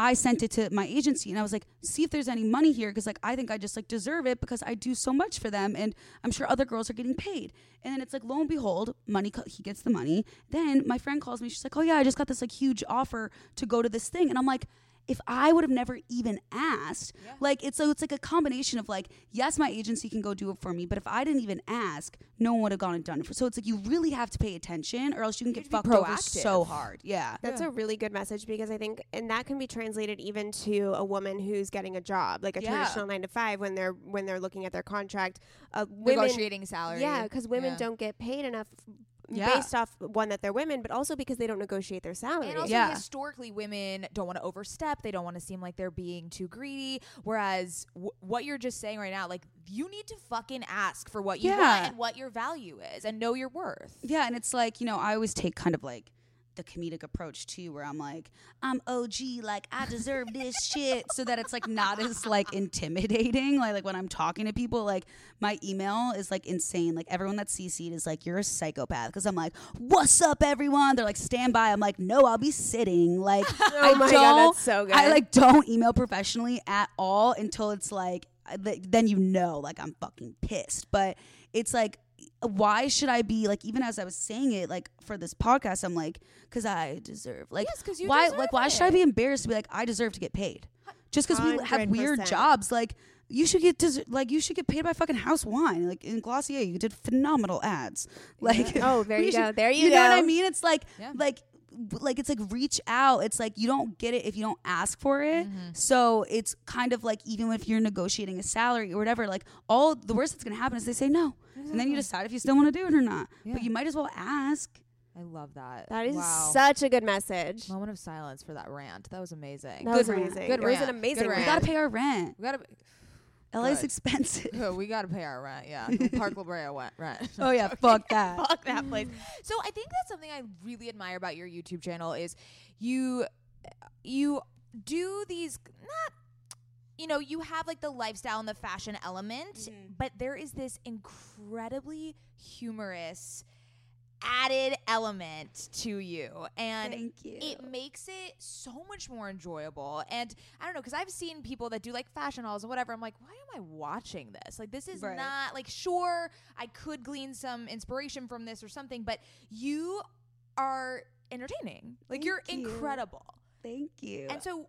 I sent it to my agency and I was like, see if there's any money here because like I think I just like deserve it because I do so much for them and I'm sure other girls are getting paid. And then it's like lo and behold, money co- he gets the money. Then my friend calls me. She's like, oh yeah, I just got this like huge offer to go to this thing, and I'm like. If I would have never even asked, like it's so it's like a combination of like yes, my agency can go do it for me, but if I didn't even ask, no one would have gone and done it for. So it's like you really have to pay attention, or else you can get have to fucked over so hard. Yeah, That's a really good message because I think, and that can be translated even to a woman who's getting a job, like a Yeah. traditional nine to five, when they're when they're looking at their contract. Uh, women, negotiating salary. yeah, because women Yeah. don't get paid enough Yeah. based off one that they're women, but also because they don't negotiate their salary. And also, Yeah. historically, women don't want to overstep. They don't want to seem like they're being too greedy. Whereas, w- what you're just saying right now, like, you need to fucking ask for what you Yeah. want and what your value is and know your worth. Yeah, and it's like, you know, I always take kind of like the comedic approach too, where I'm like, I'm OG, like I deserve this shit, so that it's like not as like intimidating. Like, like when I'm talking to people, like my email is like insane. Like everyone that CC'd is like, you're a psychopath because I'm like, what's up, everyone? They're like, stand by. I'm like, no, I'll be sitting. Like, <laughs> oh I Oh my don't. God, that's so I like don't email professionally at all until it's like, th- then you know, like I'm fucking pissed. But it's like why should I be like even as I was saying it like for this podcast I'm like cuz I deserve like Yes, why like why should I be embarrassed to be like I deserve to get paid just cuz we have weird jobs like you should get des- like you should get paid by fucking house wine like in Glossier you did phenomenal ads like <laughs> Oh, there <laughs> you should- go. There you, you go. know what I mean it's like Yeah. like like it's like reach out it's like you don't get it if you don't ask for it Mm-hmm. so it's kind of like even if you're negotiating a salary or whatever like all the worst that's going to happen is they say no and then you decide if you still want to do it or not Yeah. but you might as well ask I love that. That is wow. such a good message. moment of silence for that rant. That was amazing. That was amazing. Good it was an amazing Good we got to pay our rent we gotta. LA's <sighs> Good. expensive <laughs> we gotta pay our rent. Yeah, <laughs> Park La Brea went rent. oh <laughs> yeah fuck that Fuck that place. So I think that's something I really admire about your YouTube channel is you you do these not you know you have like the lifestyle and the fashion element Mm-hmm. but there is this incredibly humorous added element to you and you. it makes it so much more enjoyable and i don't know because i've seen people that do like fashion hauls and whatever i'm like why am i watching this like this is Right. not like sure i could glean some inspiration from this or something but you are entertaining like Thank you're you. incredible thank you. And so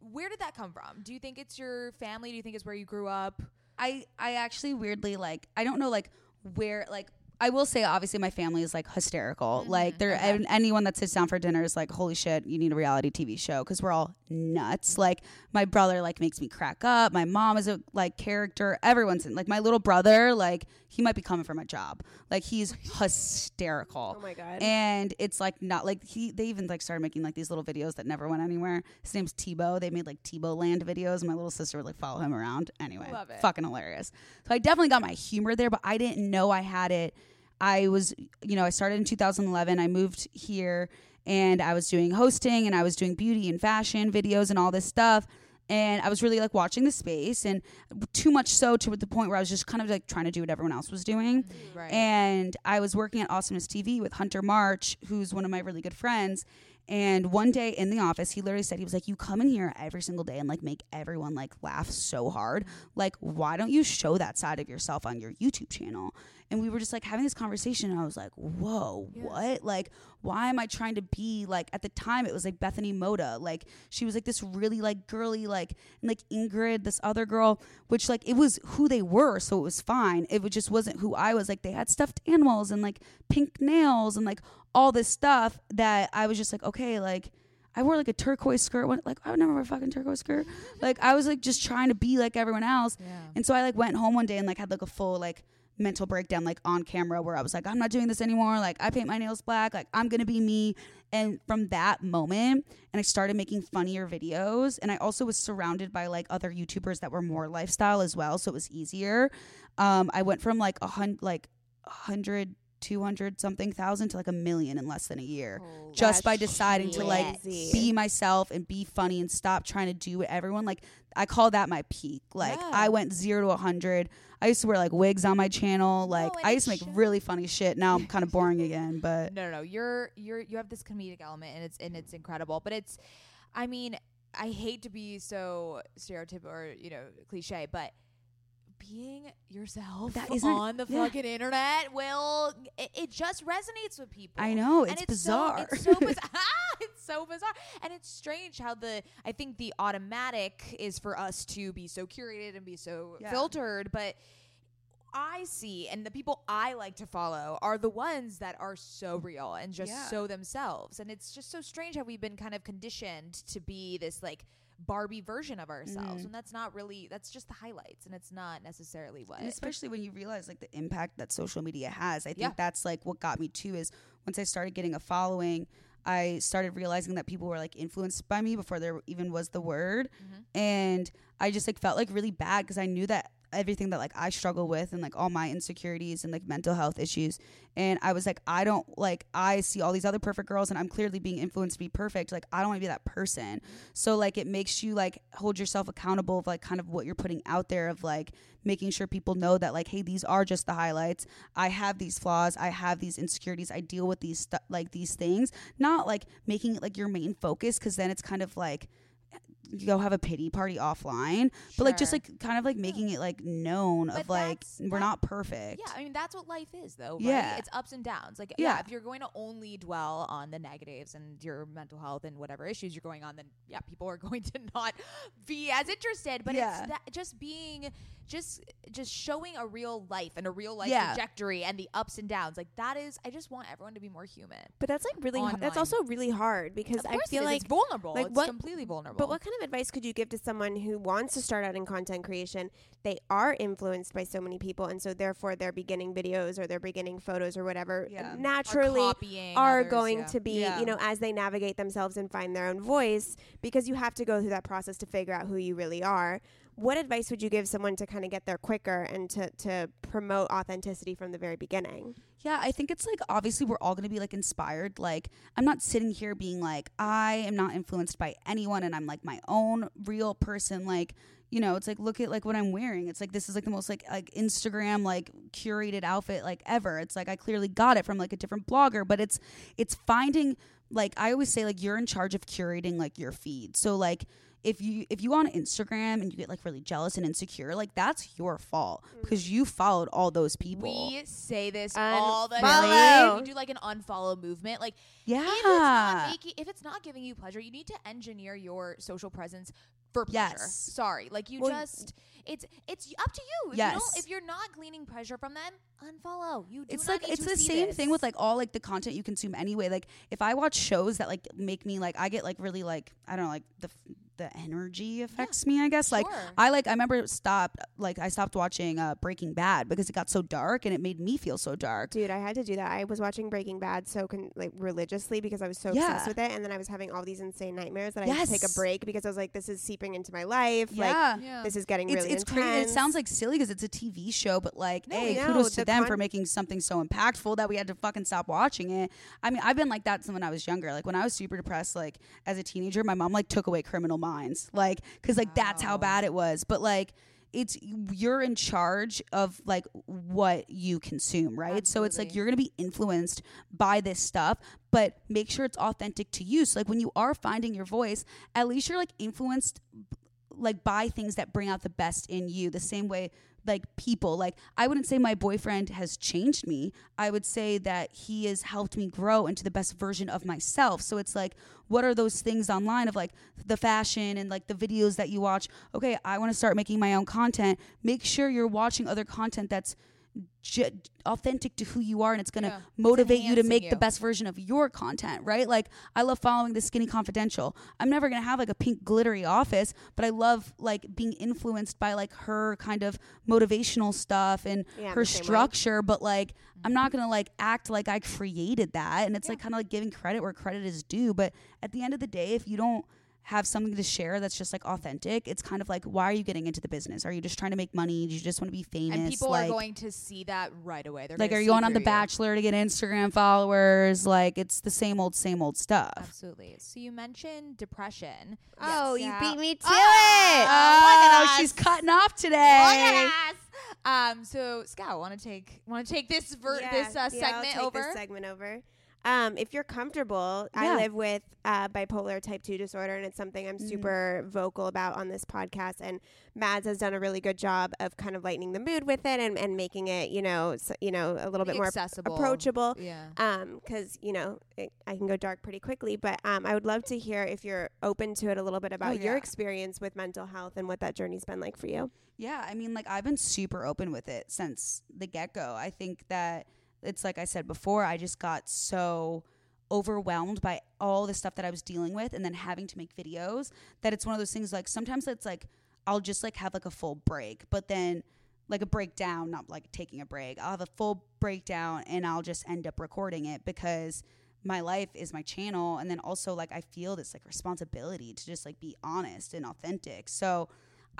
where did that come from? Do you think it's your family? Do you think it's where you grew up? I I actually weirdly like I don't know like where like I will say obviously my family is like hysterical. Mm-hmm. Like they're okay. and anyone that sits down for dinner is like holy shit, you need a reality TV show because we're all nuts. Like my brother like makes me crack up. My mom is a like character. Everyone's in like my little brother like he might be coming for my job. Like he's <laughs> hysterical. Oh my god. And it's like not like he they even like started making like these little videos that never went anywhere. His name's Tebow. They made like Tebow Land videos. My little sister would like follow him around. Anyway, Love it. fucking hilarious. So I definitely got my humor there, but I didn't know I had it. I was, you know, I started in 2011. I moved here and I was doing hosting and I was doing beauty and fashion videos and all this stuff. And I was really like watching the space and too much so to the point where I was just kind of like trying to do what everyone else was doing. right And I was working at Awesomeness TV with Hunter March, who's one of my really good friends. And one day in the office, he literally said, he was like, You come in here every single day and like make everyone like laugh so hard. Like, why don't you show that side of yourself on your YouTube channel? And we were just like having this conversation. And I was like, Whoa, what? Like, why am I trying to be like, at the time, it was like Bethany Mota. Like, she was like this really like girly, like, and like Ingrid, this other girl, which like it was who they were. So it was fine. It just wasn't who I was. Like, they had stuffed animals and like pink nails and like all this stuff that I was just like, okay, like I wore like a turquoise skirt. When, like I would never wear a fucking turquoise skirt. <laughs> Like I was like just trying to be like everyone else. Yeah. And so I like went home one day and like had like a full like mental breakdown like on camera where I was like, I'm not doing this anymore. Like I paint my nails black. Like I'm gonna be me. And from that moment, and I started making funnier videos. And I also was surrounded by like other YouTubers that were more lifestyle as well, so it was easier. Um, I went from like a hundred, like a hundred, two hundred something thousand to like a million in less than a year, oh, just by deciding to like be myself and be funny and stop trying to do what everyone like. I call that my peak. Like Yeah. I went zero to a hundred. I used to wear like wigs on my channel. Like and I used to make really funny shit. Now I'm <laughs> kind of boring again, but no no no you're you're you have this comedic element and it's and it's incredible but it's i mean i hate to be so stereotypical or you know cliche but being yourself That isn't- on the yeah. fucking internet will it, it just resonates with people I know it's, so- bizarre. it's so <laughs> bizarre. <laughs> Ah, it's so bizarre, and it's strange how the I think the automatic is for us to be so curated and be so Yeah. filtered, but. I see, and the people I like to follow are the ones that are so real and just Yeah. so themselves. And it's just so strange how we've been kind of conditioned to be this like Barbie version of ourselves, Mhm. and that's not really that's just the highlights, and it's not necessarily what. And especially when you realize like the impact that social media has. I think Yeah. that's like what got me too is once I started getting a following, I started realizing that people were like influenced by me before there even was the word. And I just like felt like really bad because I knew that everything that like I struggle with and like all my insecurities and like mental health issues. And I was like, I don't like I see all these other perfect girls and I'm clearly being influenced to be perfect. Like I don't want to be that person. So like it makes you like hold yourself accountable of like kind of what you're putting out there of like making sure people know that like hey these are just the highlights. I have these flaws, I have these insecurities, I deal with these stu- like these things, not like making it like your main focus cuz then it's kind of like go have a pity party offline, but like just like kind of like making it like known But of like we're that- not perfect. Yeah, I mean that's what life is, though. Right? Yeah. it's ups and downs. Like, yeah. Yeah. if you're going to only dwell on the negatives and your mental health and whatever issues you're going on, then yeah, people are <laughs> going to not be as interested. But Yeah. it's that just being, just just showing a real life and a real life Yeah. trajectory and the ups and downs. Like that is, I just want everyone to be more human. But that's like really. Hard. That's also really hard because Of I feel it is. like it's vulnerable. like it's what- completely vulnerable. But what kind of advice could you give to someone who wants to start out in content creation? They are influenced by so many people, and so therefore they're beginning videos or they're beginning photos or whatever. Yeah. Are Are Naturally, are others, going yeah. to be, Yeah. you know, as they navigate themselves and find their own voice, because you have to go through that process to figure out who you really are. What advice would you give someone to kind of get there quicker and to, to promote authenticity from the very beginning? Yeah, I think it's like obviously we're all going to be like inspired. Like, I'm not sitting here being like, I am not influenced by anyone and I'm like my own real person. Like, you know, it's like, look at like what I'm wearing. It's like, this is like the most like, like Instagram, like curated outfit like ever. It's like, I clearly got it from like a different blogger, but it's, it's finding, like, I always say, like, you're in charge of curating like your feed. So, like, if you if you on Instagram and you get like really jealous and insecure, like that's your fault mm. because you followed all those people. We say this Unfollow. all the time. We do like an unfollow movement. Like yeah. if it's not making if it's not giving you pleasure, you need to engineer your social presence for pleasure. Yes. Sorry. Like you Well, just it's it's up to you. If Yes. you don't if you're not gleaning pleasure from them, unfollow. You do it's not like need it's to the same this. thing with like all like the content you consume anyway like if i watch shows that like make me like i get like really like i don't know like the f- the energy affects me i guess like i like i remember stopped like i stopped watching uh breaking bad because it got so dark and it made me feel so dark Dude, I had to do that. I was watching Breaking Bad so con- like religiously because I was so Yeah. obsessed with it, and then I was having all these insane nightmares that I had to take a break because I was like, "This is seeping into my life. yeah Yeah. Like, this is getting it's really it's intense." crazy. It sounds like silly because it's a TV show, but like, No, hey, no, kudos to the them for making something so impactful that we had to fucking stop watching it. I mean, I've been like that since when I was younger. Like when I was super depressed, like as a teenager, my mom like took away Criminal Minds, like because like that's how bad it was. But like. It's you're in charge of like what you consume, right? So it's like Absolutely. you're gonna be influenced by this stuff, but make sure it's authentic to you. So like when you are finding your voice, at least you're like influenced like buy things that bring out the best in you the same way like people. Like i wouldn't say my boyfriend has changed me. I would say that he has helped me grow into the best version of myself. So it's like what are those things online of like the fashion and like the videos that you watch? Okay i want to start making my own content. Make sure you're watching other content that's j- authentic to who you are and it's going to Yeah. Motivate you to make you. the best version of your content right like i love following the skinny confidential i'm never going to have like a pink glittery office but i love like being influenced by like her kind of motivational stuff and Yeah, her the same way. structure but like i'm not mm-hmm. going to like act like i created that and it's like kind of like giving credit where credit is due but at the end of the day if you don't have something to share that's just like authentic it's kind of like why are you getting into the business are you just trying to make money do you just want to be famous and people like, are going to see that right away. They're like are you going on the through you. bachelor to get instagram followers like it's the same old same old stuff Absolutely. So you mentioned depression. Oh, you Yeah. beat me to Oh, it. Oh, at oh she's cutting off Look today at us. Um. So Scout, want to take want to take this ver- Yeah, this uh, yeah, I'll segment take over? This segment over. Um, if you're comfortable, Yeah. I live with uh, bipolar type 2 disorder, and it's something I'm Mm. super vocal about on this podcast. And Mads has done a really good job of kind of lightening the mood with it and, and making it, you know, s you know, a little bit more accessible, approachable. Yeah. Um, because you know it, I can go dark pretty quickly, but um, I would love to hear if you're open to it a little bit about your yeah. experience with mental health and what that journey's been like for you. Yeah, I mean, like I've been super open with it since the get go. I think that it's like I said before, I just got so overwhelmed by all the stuff that I was dealing with and then having to make videos that it's one of those things like sometimes it's like I'll just like have like a full break, but then like a breakdown, not like taking a break. I'll have a full breakdown and I'll just end up recording it because my life is my channel and then also like I feel this like responsibility to just like be honest and authentic. So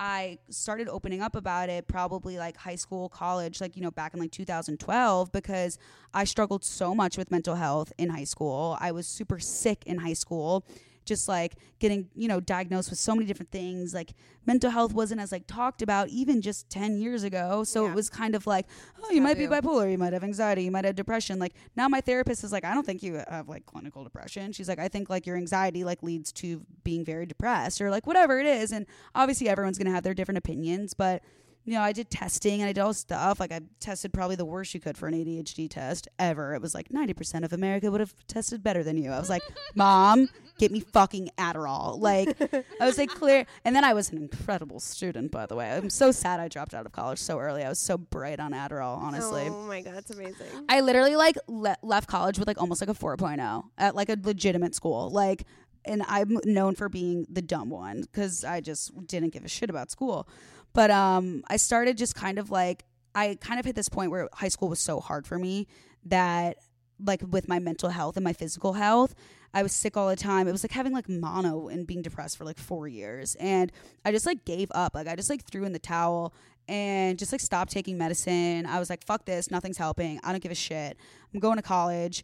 I started opening up about it probably like high school, college, like, you know, back in like 2012 because I struggled so much with mental health in high school. I was super sick in high school. Just like getting, you know, diagnosed with so many different things. Like mental health wasn't as like talked about even just 10 years ago. So Yeah. it was kind of like, oh, you might be bipolar, you might have anxiety, you might have depression. Like now my therapist is like, I don't think you have like clinical depression. She's like, I think like your anxiety like leads to being very depressed or like whatever it is. And obviously everyone's going to have their different opinions, but you know, I did testing and I did all stuff. Like I tested probably the worst you could for an ADHD test ever. It was like 90% of America would have tested better than you. I was like, <laughs> Mom, get me fucking Adderall. Like I was like clear. And then I was an incredible student, by the way. I'm so sad I dropped out of college so early. I was so bright on Adderall, honestly. Oh my god, that's amazing. I literally like le- left college with like almost like a 4.0 at like a legitimate school. Like, and I'm known for being the dumb one because I just didn't give a shit about school. But um, I started just kind of like I kind of hit this point where high school was so hard for me that like with my mental health and my physical health. I was sick all the time. It was like having like mono and being depressed for like four years. And I just like gave up. Like I just like threw in the towel and just like stopped taking medicine. I was like, fuck this, nothing's helping. I don't give a shit. I'm going to college.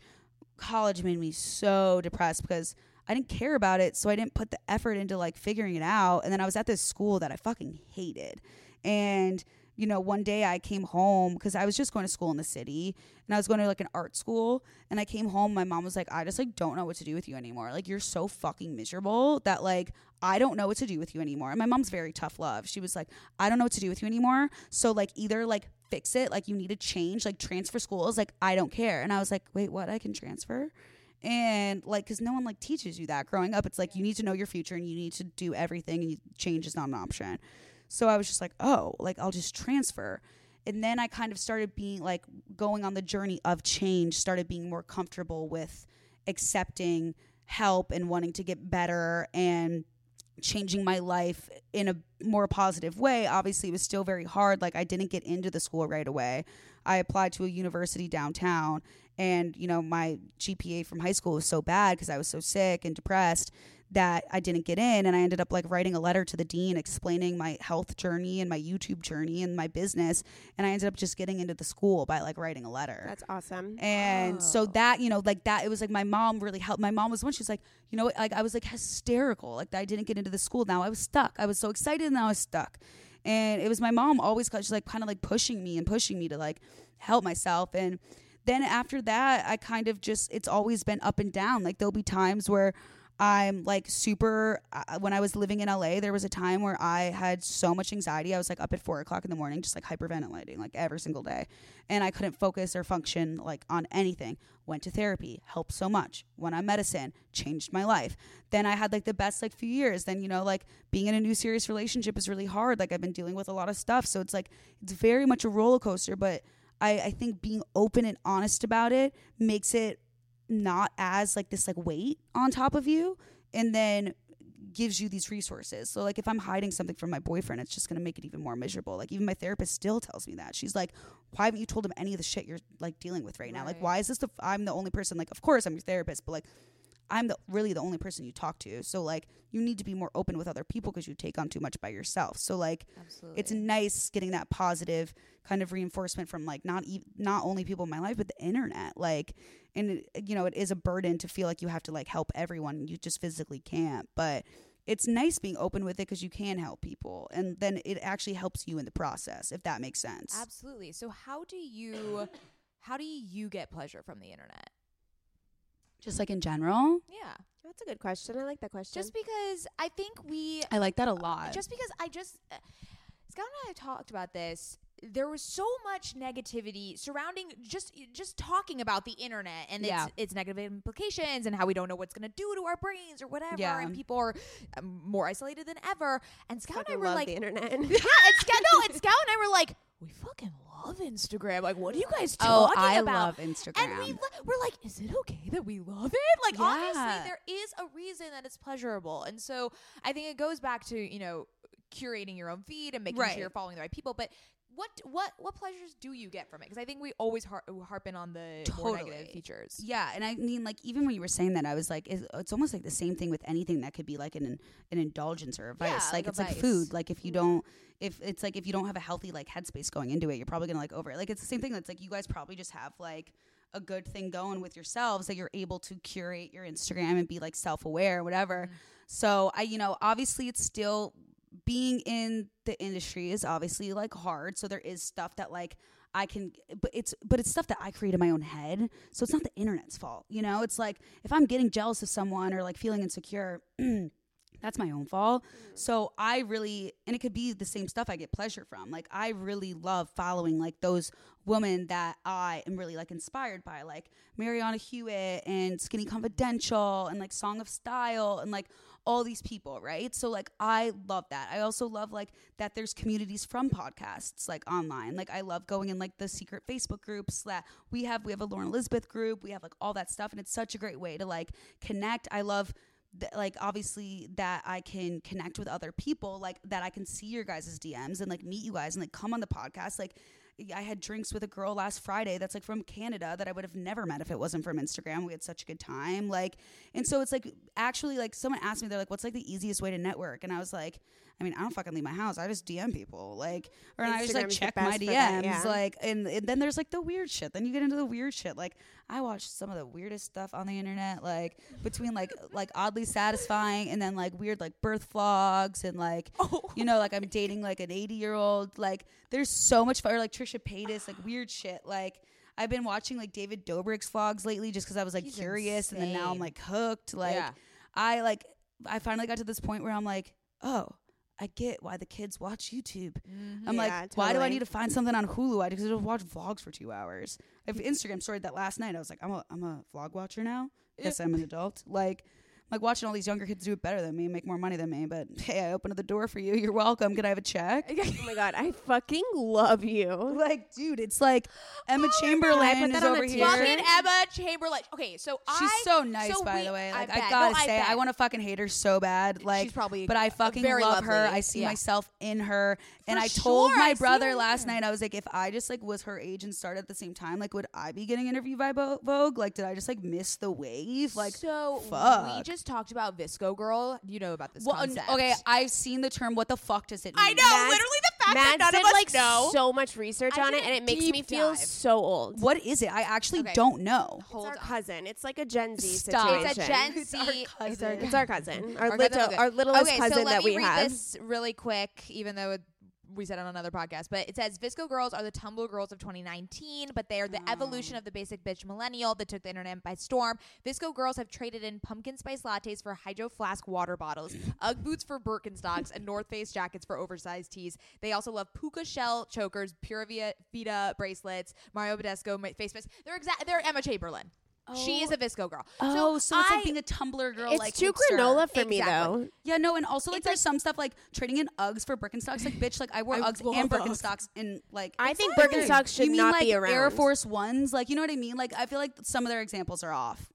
College made me so depressed because I didn't care about it, so I didn't put the effort into like figuring it out. And then I was at this school that I fucking hated. And you know, one day I came home because I was just going to school in the city and I was going to like an art school. And I came home, my mom was like, I just like don't know what to do with you anymore. Like, you're so fucking miserable that like I don't know what to do with you anymore. And my mom's very tough love. She was like, I don't know what to do with you anymore. So, like, either like fix it, like, you need to change, like, transfer schools. Like, I don't care. And I was like, wait, what? I can transfer? And like because no one like teaches you that. Growing up it's like you need to know your future and you need to do everything and you, change is not an option. So i was just like oh like i'll just transfer. And then i kind of started being like going on the journey of change started being more comfortable with accepting help and wanting to get better and changing my life in a more positive way. Obviously it was still very hard. Like i didn't get into the school right away. I applied to a university downtown and you know my gpa from high school was so bad because i was so sick and depressed that i didn't get in and i ended up like writing a letter to the dean explaining my health journey and my youtube journey and my business and i ended up just getting into the school by like writing a letter That's awesome. and so oh. that, you know, like that, it was like my mom really helped. My mom was one, she's like, you know, like I was like hysterical. Like I didn't get into the school. Now I was stuck. I was so excited and now I was stuck. And it was my mom always, she's like kind of like pushing me and pushing me to like help myself. And then after that, I kind of just, it's always been up and down. Like there'll be times where I'm like super. Uh, when I was living in LA, there was a time where I had so much anxiety. I was like up at four o'clock in the morning, just like hyperventilating, like every single day, and I couldn't focus or function like on anything. Went to therapy, helped so much. Went on medicine, changed my life. Then I had like the best like few years. Then you know like being in a new serious relationship is really hard. Like I've been dealing with a lot of stuff, so it's like it's very much a roller coaster. But I, I think being open and honest about it makes it not as like this like weight on top of you and then gives you these resources. So like if I'm hiding something from my boyfriend, it's just going to make it even more miserable. Like even my therapist still tells me that. She's like, "Why haven't you told him any of the shit you're like dealing with right now? Like why is this the f- I'm the only person like of course I'm your therapist, but like I'm the really the only person you talk to. So like you need to be more open with other people because you take on too much by yourself. So like Absolutely. it's nice getting that positive kind of reinforcement from like not e- not only people in my life but the internet like and it, you know it is a burden to feel like you have to like help everyone you just physically can't but it's nice being open with it because you can help people and then it actually helps you in the process if that makes sense Absolutely. So how do you how do you get pleasure from the internet? Just like in general Yeah. That's a good question. I like that question. Just because I think we i like that a lot just because I just uh, Scout and I have talked about this. There was so much negativity surrounding just just talking about the internet and Yeah. its its negative implications and how we don't know what's going to do to our brains or whatever. Yeah. And people are um, more isolated than ever. And Scout and I were like, the internet. <laughs> yeah, and Scout, no, and <laughs> Scout and I were like, we fucking love Instagram. Like, what are you guys oh talking i about? I love instagram And we lo- we're like, is it okay that we love it? Like, Yeah. obviously, there is a reason that it's pleasurable, and so I think it goes back to you know curating your own feed and making Right. sure you're following the right people. But what what what pleasures do you get from it? Because I think we always har- harp in on the more negative features. Yeah, and I mean, like, even when you were saying that, I was like, it's, it's almost like the same thing with anything that could be like an an indulgence or a vice. Yeah, like, like a it's like food. Like, if you mm-hmm. don't, if it's like if you don't have a healthy like headspace going into it, you're probably gonna like over it. Like, it's the same thing. That's like you guys probably just have like a good thing going with yourselves that you're able to curate your Instagram and be like self-aware or whatever. Mm-hmm. So I you know, obviously it's still being in the industry is obviously like hard. So there is stuff that like I can but it's but it's stuff that I create in my own head. So it's not the internet's fault. You know, it's like if I'm getting jealous of someone or like feeling insecure <clears throat> that's my own fault. So I really, and it could be the same stuff I get pleasure from. Like I really love following like those women that I am really like inspired by, like Marianna Hewitt and Skinny Confidential and like Song of Style and like all these people, right? So like I love that. I also love like that there's communities from podcasts like online. Like I love going in like the secret Facebook groups that we have. We have a Lauren Elizabeth group. We have like all that stuff and it's such a great way to like connect. I love like obviously that I can connect with other people, like that I can see your guys' DMs and like meet you guys and like come on the podcast. Like I had drinks with a girl last Friday that's like from Canada that I would have never met if it wasn't from Instagram. We had such a good time. Like, and so it's like actually like someone asked me, they're like, what's like the easiest way to network? And I was like, I mean, I don't fucking leave my house. I just DM people, like, or I just like check my DMs, that, yeah. like, and, and then there's like the weird shit. Then you get into the weird shit. Like, I watch some of the weirdest stuff on the internet, like between like like oddly satisfying and then like weird like birth vlogs and like <laughs> you know like I'm dating like an 80 year old. Like, there's so much fun. Or like Trisha Paytas, like weird shit. Like. I've been watching like David Dobrik's vlogs lately just because I was like He's curious and then now I'm like hooked. Like Yeah. I like I finally got to this point where I'm like, oh, I get why the kids watch YouTube. I'm mm-hmm. Yeah, like, why do I need to find something on Hulu? I just watch vlogs for two hours. I've Instagram story that last night. I was like, I'm a I'm a vlog watcher now. Yes, I'm an adult. Like like watching all these younger kids do it better than me, make more money than me. But <laughs> hey, I opened the door for you. You're welcome. Can I have a check? <laughs> Oh my god, I fucking love you. like, dude, it's like Emma oh I Chamberlain is that on a over here. Fucking Emma Chamberlain. Okay, so She's I so nice, so by we- the way. Like I, bet. gotta No, I say, I, bet. want to fucking hate her so bad. Like, She's probably but I fucking love her. I see Yeah. myself in her. and For I told sure, my I brother last there. night, I was like, if I just like was her age and started at the same time, like, would I be getting interviewed by Vogue? Like, did I just like miss the wave? Like, so we fuck. Just talked about VSCO Girl. You know about this well, concept. okay, I've seen the term. What the fuck does it mean? I know, Mads- literally the fact Mads that none did of us like know. so much research I on it, and it makes deep me feel dive. so old. What is it? I actually Okay. don't know. It's Hold our on. cousin. It's like a Gen Z Stop. situation. It's a Gen Z. It's our, cousin. It's our cousin, our, Our little, cousin, our littlest okay, cousin so let that me we read have. this really quick, even though it, we said it on another podcast. But it says VSCO girls are the Tumblr girls of 2019, but they are the evolution mm. of the basic bitch millennial that took the internet by storm. VSCO girls have traded in pumpkin spice lattes for hydro flask water bottles, <laughs> UGG boots for Birkenstocks, and North Face jackets for oversized tees. They also love puka shell chokers, Pura Vida, Vida bracelets, Mario Badescu face masks. They're exact. They're Emma Chamberlain. She is oh. a VSCO girl. Oh, so, it's I- like being a Tumblr girl. it's like too hipster. granola for me Exactly. though. Yeah, no, and also like It's there's some stuff like trading in Uggs for Birkenstocks. Like, bitch, like I wore I Uggs love and Uggs. Birkenstocks in like. I think Exactly. Birkenstocks should you mean, not like, be Air. Force Ones, like you know what I mean? Like I feel like some of their examples are off.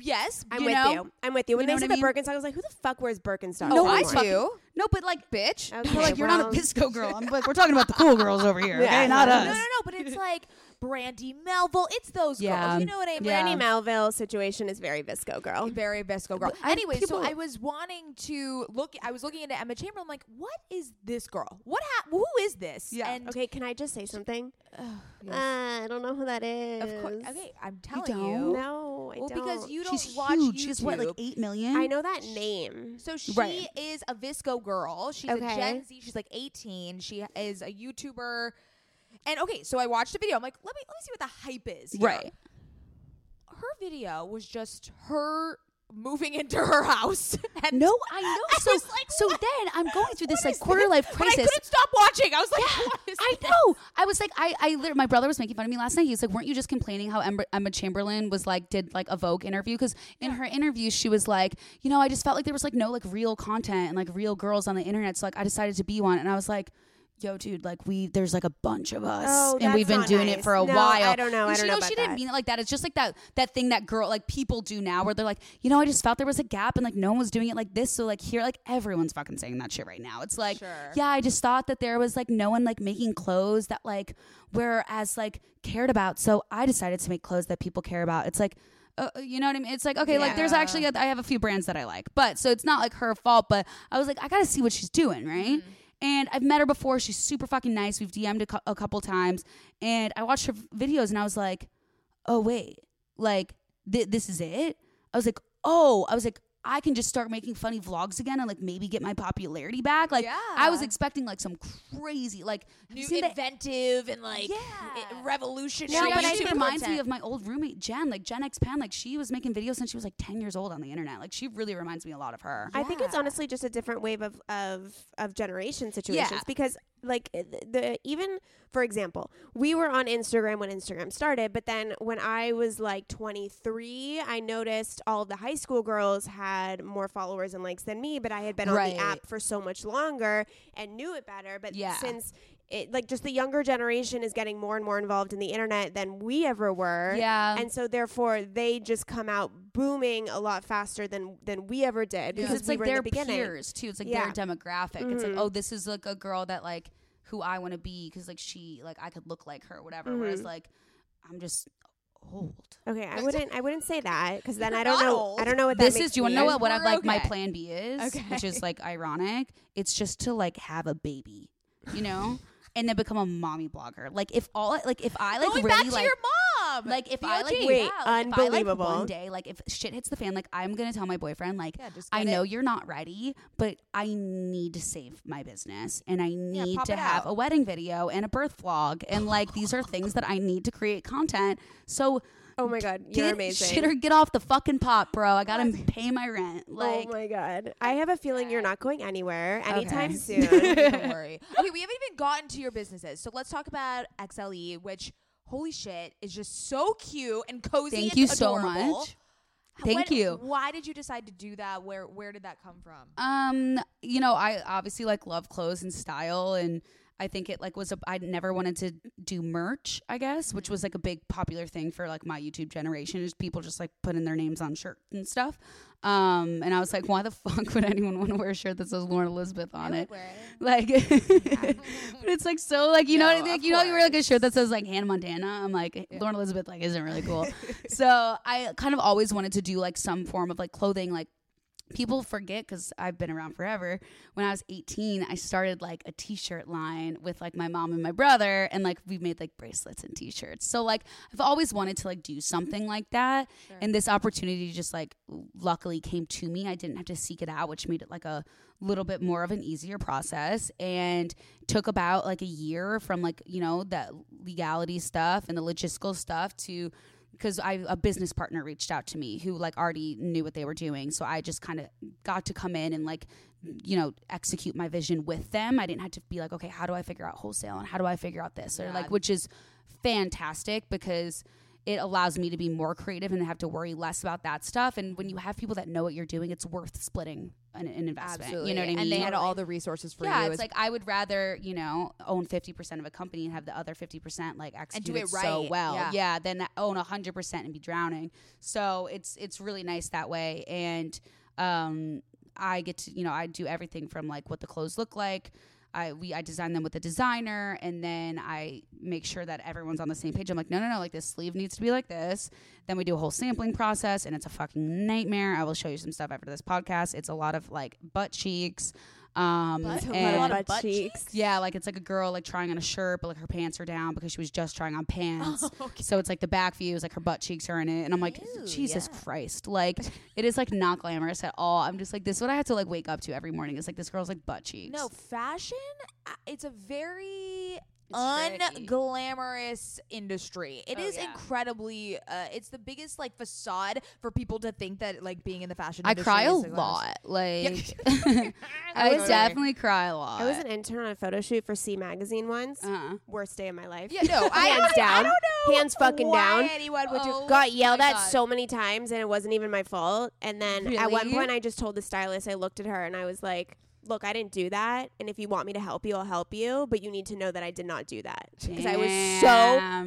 Yes, I'm You with know? you. I'm with you. When You know they what said I the? Birkenstock, I was like, who the fuck wears Birkenstocks? No, I anymore? do. No, but like, bitch. Okay, you're <laughs> like you're not a well- Bisco girl. I'm like we're talking about the cool girls over here, <laughs> Yeah. okay? Not No, No, no, no, but it's like Brandy Melville. It's those Yeah. girls. You know what I mean? Yeah. Brandy Melville situation is very VSCO girl. Very VSCO girl. But anyway, people- so I was wanting to look. I was looking into Emma Chamberlain. I'm like, what is this girl? What? Ha- who is this? Yeah. And Okay, can I just say something? yes. Uh, I don't know who that is. of course. Okay, I'm telling don't? you. No, I well, don't. because you don't She's watch huge. YouTube. She's what, like eight million? I know that name. So she Right. is a VSCO girl. She's a Gen Z. She's like 18. She is a YouTuber. And okay, so I watched a video. I'm like, let me let me see what the hype is. here. Right. Her video was just her moving into her house. <laughs> And No, I know. <laughs> I so, like, so what? then I'm going through this What like quarter this? life But I crisis. couldn't stop watching. I was like, Yeah, what is I this? know. I was like, I, I literally, my brother was making fun of me last night. He was like, weren't you just complaining how Emma, Emma Chamberlain was like, did like a Vogue interview? Because in her interview, she was like, you know, I just felt like there was like no like real content and like real girls on the internet. So like, I decided to be one. And I was like, yo, dude, like we, there's like a bunch of us, Oh, and we've been doing it for a No, while. I don't know. I don't she, know about she didn't that. mean it like that. It's just like that that thing that girl like people do now, where they're like, you know, I just felt there was a gap, and like no one was doing it like this. So like here, like everyone's fucking saying that shit right now. It's like, Sure. yeah, I just thought that there was like no one like making clothes that like were as like cared about. So I decided to make clothes that people care about. It's like. Uh, you know what I mean? It's like okay, like there's actually I have a few brands that I like, but so it's not like her fault. But I was like, I gotta see what she's doing, right? And I've met her before. She's super fucking nice. We've DM'd a, cou- a couple times, and I watched her videos, and I was like, oh wait, like th- this is it. I was like, oh, I was like, I can just start making funny vlogs again and like maybe get my popularity back. Like I was expecting like some crazy like New seen the- inventive and like Yeah. i- revolutionary. Yeah, but YouTube it reminds me of my old roommate Jen, like JennXPenn. Like she was making videos since she was like ten years old on the internet. Like she really reminds me a lot of her. I think it's honestly just a different wave of of of generation situations Yeah. because like uh, the, even for example, we were on Instagram when Instagram started, but then when I was like 23, I noticed all the high school girls had more followers and likes than me, but I had been on the app for so much longer and knew it better, but Yeah. since it, like just the younger generation is getting more and more involved in the internet than we ever were. Yeah. And so therefore they just come out booming a lot faster than than we ever did because because it's we like their the beginning. peers too. It's like Yeah. their demographic. It's like, Mhm. oh, this is like a girl that like who I want to be because like she like I could look like her, whatever. Whereas Mhm. like I'm just old. Okay, I <laughs> wouldn't I wouldn't say that because then You're I don't know old. I don't know what that This makes is. Do you want to know what what I've We're like my plan B is? okay. Which is like ironic. It's just to like have a baby, you know, <laughs> and then become a mommy blogger. Like if all like if I like Going really back to like. your mom. like if I like Wait, yeah, like, if I, like, unbelievable. one day like if shit hits the fan like I'm gonna tell my boyfriend like yeah, I know it. you're not ready, but I need to save my business and I need pop to have out. a wedding video and a birth vlog. And like these are things that I need to create content. So <laughs> Oh my god, you're get amazing. shit or get off the fucking pot, bro. I gotta pay my rent. Like oh my god. I have a feeling you're not going anywhere anytime Okay. <laughs> soon. Don't <laughs> worry. Okay, we haven't even gotten to your businesses. So let's talk about XLE, which holy shit is just so cute and cozy. thank and you so much. Thank When- you. Why did you decide to do that? Where where did that come from? Um, you know, I obviously like love clothes and style and I think it like was a I never wanted to do merch, I guess, which was like a big popular thing for like my YouTube generation is people just like putting their names on shirts and stuff. Um, and I was like, why the <laughs> fuck would anyone want to wear a shirt that says Lauren Elizabeth on it? <laughs> Like, <laughs> but it's like so like you know No, like of you know you wear like a shirt that says like Hannah Montana. I'm like Lauren Elizabeth like isn't really cool. so I kind of always wanted to do like some form of like clothing like people forget because I've been around forever. When I was 18, I started like a t-shirt line with like my mom and my brother, and like we made like bracelets and t-shirts. So like I've always wanted to like do something like that, and this opportunity just like luckily came to me. I didn't have to seek it out, which made it like a little bit more of an easier process and took about like a year from like you know that legality stuff and the logistical stuff to because I a business partner reached out to me who like already knew what they were doing. So I just kind of got to come in and like you know execute my vision with them. I didn't have to be like, okay, how do I figure out wholesale and how do I figure out this or Yeah. like which is fantastic because it allows me to be more creative and have to worry less about that stuff. And when you have people that know what you're doing, it's worth splitting an, an investment. Absolutely. You know what I mean? And they had all the resources for yeah, you. it's like I would rather you know own fifty percent of a company and have the other fifty percent like execute do it so right, well, yeah. than own hundred percent and be drowning. So it's it's really nice that way, and um, I get to you know I do everything from like what the clothes look like. I we I design them with a designer, and then I make sure that everyone's on the same page. I'm like, no, no, no, like this sleeve needs to be like this. Then we do a whole sampling process, and it's a fucking nightmare. I will show you some stuff after this podcast. It's a lot of like butt cheeks. Um, Butt- a lot of butt butt cheeks. yeah, like it's like a girl like trying on a shirt, but like her pants are down because she was just trying on <laughs> pants. okay. So it's like the back view is like her butt cheeks are in it, and I'm like, Ew, Jesus yeah. Christ, like it is like not glamorous at all. I'm just like, this is what I have to like wake up to every morning. It's like this girl's like butt cheeks. No, fashion, uh, it's a very tricky. Unglamorous industry. It Oh, is yeah. incredibly uh, it's the biggest like facade for people to think that like being in the fashion I industry cry a is the glamorous. lot. Like <laughs> <laughs> I I definitely cry a lot. I was an intern on a photo shoot for C magazine once. uh-huh. Worst day of my life. Yeah, no, <laughs> I Hands don't, I down. don't know Hands fucking why down. Anyone would do Oh. Got yelled at God. so many times and it wasn't even my fault. And then at one point I just told the stylist, I looked at her and I was like, Look, I didn't do that. And if you want me to help you, I'll help you. But you need to know that I did not do that. Because I was so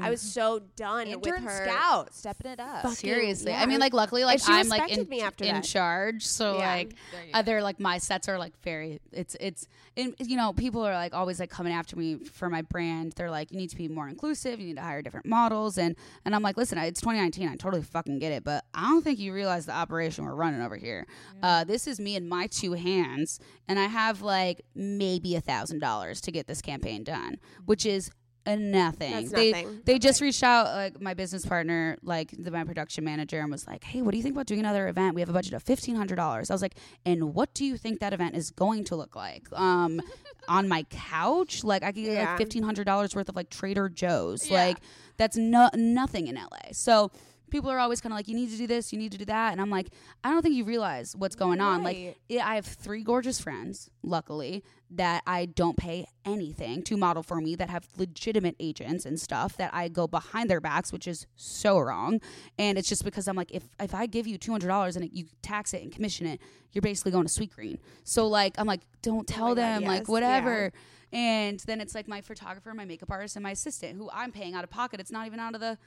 I was so done with intern her. scout stepping it up. Fuck. Seriously, yeah. I mean, like, luckily, like she I'm like in, me after in charge, so Yeah. like other like my sets are like very it's it's and you know people are like always like coming after me for my brand they're like you need to be more inclusive you need to hire different models and and i'm like listen it's 2019 i totally fucking get it but i don't think you realize the operation we're running over here uh, this is me and my two hands and i have like maybe a thousand dollars to get this campaign done which is Uh, nothing. That's they nothing. they just reached out, like my business partner, like the my production manager, and was like, "Hey, what do you think about doing another event? We have a budget of fifteen hundred dollars." I was like, "And what do you think that event is going to look like?" Um, <laughs> on my couch, like I could get Yeah. like fifteen hundred dollars worth of like Trader Joe's. Yeah. Like that's no nothing in LA. So. People are always kind of like, you need to do this, you need to do that. And I'm like, I don't think you realize what's going on. Like, yeah, I have three gorgeous friends, luckily, that I don't pay anything to model for me that have legitimate agents and stuff that I go behind their backs, which is so wrong. And it's just because I'm like, if if I give you two hundred dollars and it, you tax it and commission it, you're basically going to Sweetgreen. So like, I'm like, don't oh tell Oh my God, them yes, like whatever. And then it's like my photographer, my makeup artist, and my assistant who I'm paying out of pocket. It's not even out of the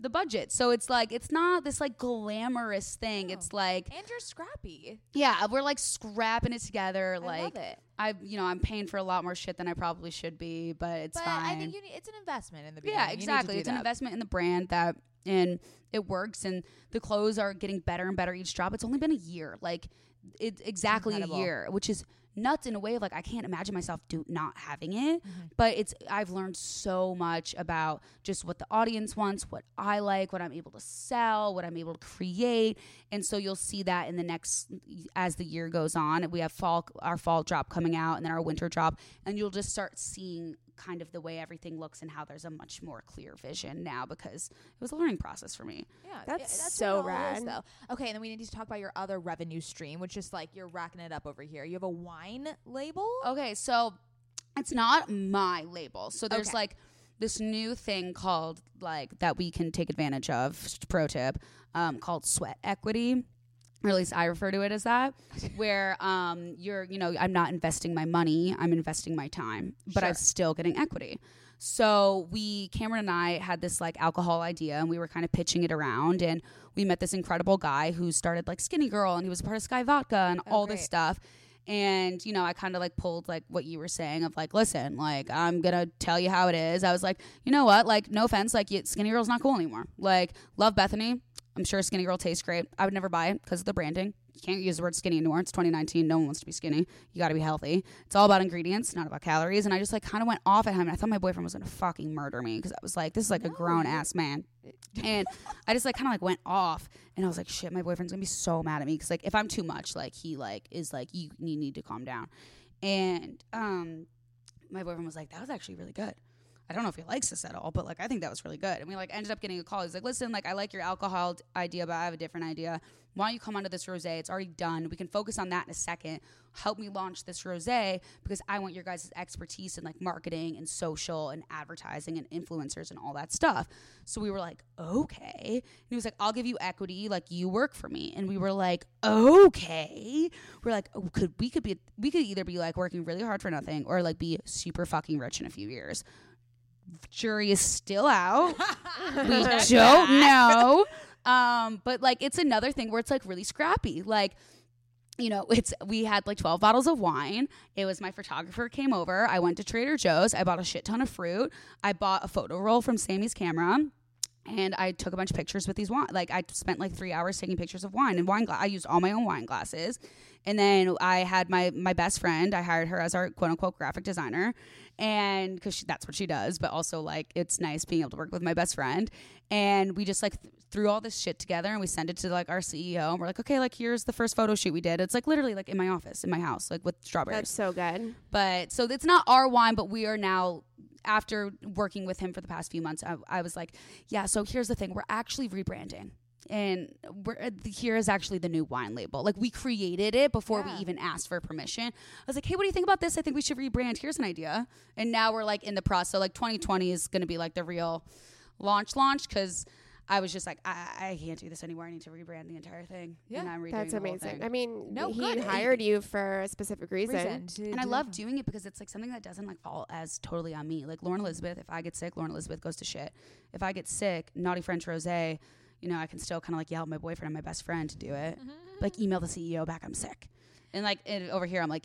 the budget. So it's like it's not this like glamorous thing. No. It's like And you're scrappy. yeah, we're like scrapping it together. I like it. I, you know, I'm paying for a lot more shit than I probably should be, but it's But fine. I think you need, it's an investment in the beginning. yeah, You need to exactly. It's an investment in the brand that, and it works, and the clothes are getting better and better each drop. It's only been a year, like it's exactly incredible. a year, which is nuts in a way of like I can't imagine myself do not having it. Mm-hmm. But it's I've learned so much about just what the audience wants, what I like, what I'm able to sell, what I'm able to create, and so you'll see that in the next as the year goes on. We have fall our fall drop coming out, and then our winter drop, and you'll just start seeing kind of the way everything looks and how there's a much more clear vision now because it was a learning process for me. Yeah, That's yeah, so what it all is, rad. though. Okay, and then we need to talk about your other revenue stream, which is like you're racking it up over here. You have a wine label. Okay, so it's not my label. So there's Okay. like this new thing called like that we can take advantage of. just Pro tip, um, called sweat equity. Or at least I refer to it as that, where um, you're, you know, I'm not investing my money, I'm investing my time, but I'm still getting equity. So we, Cameron and I, had this like alcohol idea, and we were kind of pitching it around, and we met this incredible guy who started like Skinnygirl, and he was part of Skyy Vodka and Oh, all this stuff. And you know, I kind of like pulled like what you were saying of like, listen, like I'm gonna tell you how it is. I was like, you know what? Like, no offense, like Skinnygirl's not cool anymore. Like, love Bethenny. I'm sure Skinnygirl tastes great. I would never buy it because of the branding. You can't use the word skinny anymore. It's 2019. No one wants to be skinny. You got to be healthy. It's all about ingredients, not about calories. And I just like kind of went off at him. And I thought my boyfriend was gonna fucking murder me because I was like, this is like a grown ass man. And I just like kind of like went off, and I was like, shit, my boyfriend's gonna be so mad at me because like if I'm too much, like he like is like you, you need to calm down. And um, my boyfriend was like, that was actually really good. I don't know if he likes this at all, but like I think that was really good. And we like ended up getting a call. He's like, listen, like I like your alcohol d- idea, but I have a different idea. Why don't you come onto this rosé? It's already done. We can focus on that in a second. Help me launch this rosé because I want your guys' expertise in like marketing and social and advertising and influencers and all that stuff. So we were like, okay. And he was like, I'll give you equity, like you work for me. And we were like, okay. We're like, oh, could we could be we could either be like working really hard for nothing or like be super fucking rich in a few years. Jury is still out. <laughs> we don't know. <laughs> Um, but like it's another thing where it's like really scrappy. Like, you know, it's we had like 12 bottles of wine. It was my photographer came over. I went to Trader Joe's. I bought a shit ton of fruit. I bought a photo roll from Samy's Camera. And I took a bunch of pictures with these wine. Like I spent like three hours taking pictures of wine and wine. Gla- I used all my own wine glasses, and then I had my my best friend. I hired her as our quote unquote graphic designer, and because that's what she does. But also like it's nice being able to work with my best friend. And we just like th- threw all this shit together and we sent it to like our CEO. And we're like, okay, like here's the first photo shoot we did. It's like literally like in my office, in my house, like with strawberries. That's so good. But so it's not our wine, but we are now after working with him for the past few months. I, I was like, yeah. So here's the thing: we're actually rebranding, and we're uh, here is actually the new wine label. Like we created it before Yeah. we even asked for permission. I was like, hey, what do you think about this? I think we should rebrand. Here's an idea. And now we're like in the process. So like 2020 is going to be like the real launch launch because. I was just like, I, I can't do this anymore. I need to rebrand the entire thing. Yeah, and I'm redoing That's the whole amazing. thing. I mean, No, he good. hired you for a specific reason. Reason and I love doing it because it's like something that doesn't like fall as totally on me. Like Lauren Elizabeth, if I get sick, Lauren Elizabeth goes to shit. If I get sick, Naughty French Rose, you know, I can still kind of like yell at my boyfriend and my best friend to do it. Like email the CEO back, I'm sick. And like and over here, I'm like,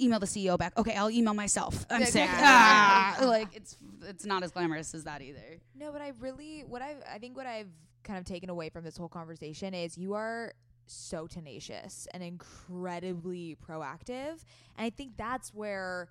email the CEO back. Okay, I'll email myself. I'm sick. Ah! Like it's it's not as glamorous as that either. No, but I really what I I think what I've kind of taken away from this whole conversation is you are so tenacious and incredibly proactive, and I think that's where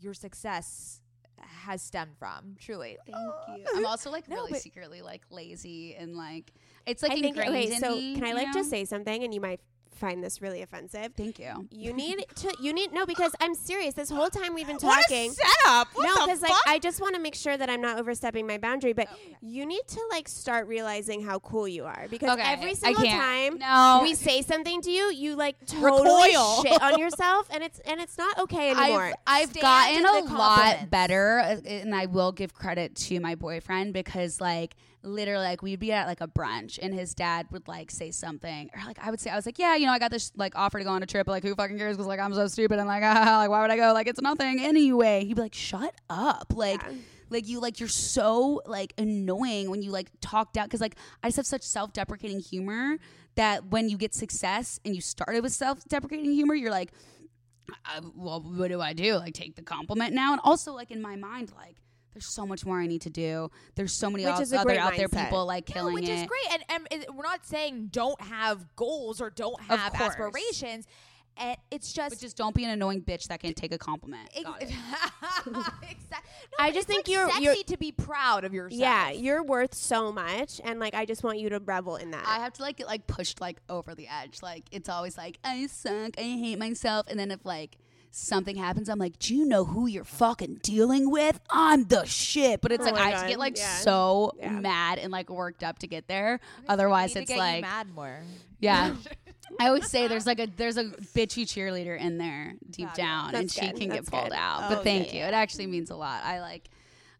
your success has stemmed from. Truly. Thank you. Oh. I'm also like <laughs> No, really secretly like lazy and like it's like I think. ingrained Okay, in so me, can I you like know? just say something, and you might find this really offensive. Thank you. You <laughs> need to. You need no because I'm serious. This whole time we've been What a talking. setup. What no, because like? I just want to make sure that I'm not overstepping my boundary. But you need to like start realizing how cool you are because Okay, every single time No. we say something to you, you like <laughs> totally Recoil. shit on <laughs> yourself, and it's and it's not okay anymore. I've, I've gotten a lot better, uh, and I will give credit to my boyfriend because, like, literally, like, we'd be at like a brunch, and his dad would like say something, or like I would say, I was like, yeah, you know, I got this like offer to go on a trip, but, like, who fucking cares? Because like I'm so stupid, and like, ah, <laughs> like, why would I go? Like, it's nothing anyway. He'd be like, shut up, like. Yeah. Like you, like you're so like annoying when you like talk down because like I just have such self-deprecating humor that when you get success and you started with self-deprecating humor, you're like, I, well, what do I do? Like, take the compliment now? And also, like, in my mind, like, there's so much more I need to do. There's so many Which o- is other great out there mindset. people like No, killing which it. is great. And, and it- we're not saying don't have goals or don't have aspirations. And it's just But just don't be an annoying bitch that can't take a compliment. Ex- Got it. <laughs> <laughs> I just think you're- sexy you're- to be proud of yourself. yeah, you're worth so much, and like I just want you to revel in that. I have to like get like pushed like over the edge. Like it's always like I suck, I hate myself, and then if like something happens, I'm like, do you know who you're fucking dealing with? I'm the shit. But it's Oh like I have to God, get like yeah. so Yeah. mad and like worked up to get there. Otherwise, it's like mad more. Yeah. <laughs> I always say there's like a there's a bitchy cheerleader in there deep down, and she good. can That's get pulled good. out. Oh, but thank yeah. you. It actually means a lot. I like,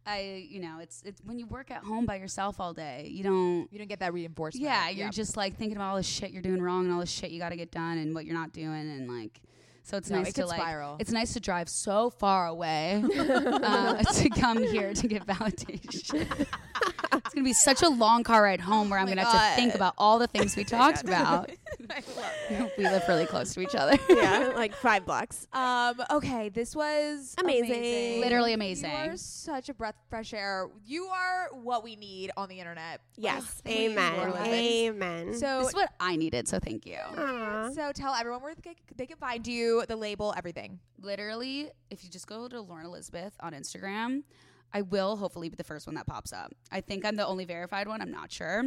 I you know, it's it's when you work at home by yourself all day, you don't. You don't get that reinforcement. Yeah, you're just like thinking about all the shit you're doing wrong and all the shit you got to get done and what you're not doing and like. So it's No, nice it to like. spiral. It's nice to drive so far away <laughs> uh, to come here to get validation. <laughs> it's gonna be such a long car ride home where I'm my gonna have to think about all the things we <laughs> talked about. <laughs> <laughs> we live really close to each other. yeah, like five blocks. Um. Okay. This was Amazing. Literally amazing. You are such a breath of fresh air. You are what we need on the internet. Yes, Oh, amen, amen. So This is what I needed, so thank you. Aw. So tell everyone where they they can find you, the label, everything. Literally, if you just go to Lauren Elizabeth on Instagram, I will hopefully be the first one that pops up. I think I'm the only verified one. I'm not sure.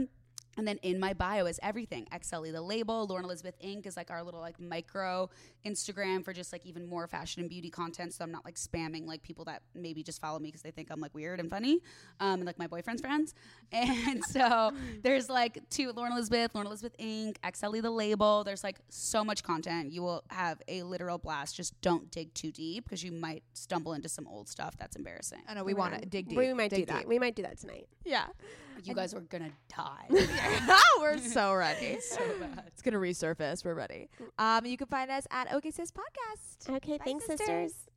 And then in my bio is everything. XLE the label, Lauren Elizabeth Inc. is like our little like micro Instagram for just like even more fashion and beauty content. So I'm not like spamming like people that maybe just follow me because they think I'm like weird and funny, um, and like my boyfriend's friends. <laughs> And so there's like two Lauren Elizabeth, Lauren Elizabeth Inc., XLE the label. There's like so much content. You will have a literal blast. Just don't dig too deep because you might stumble into some old stuff that's embarrassing. I know we want to dig deep. We might do dig that. deep. We might do that tonight. Yeah. You guys are gonna die. <laughs> <laughs> We're so ready. <laughs> so bad. It's gonna resurface. We're ready. Um, you can find us at OK Sis Podcast. Okay, Bye, thanks, sisters. sisters.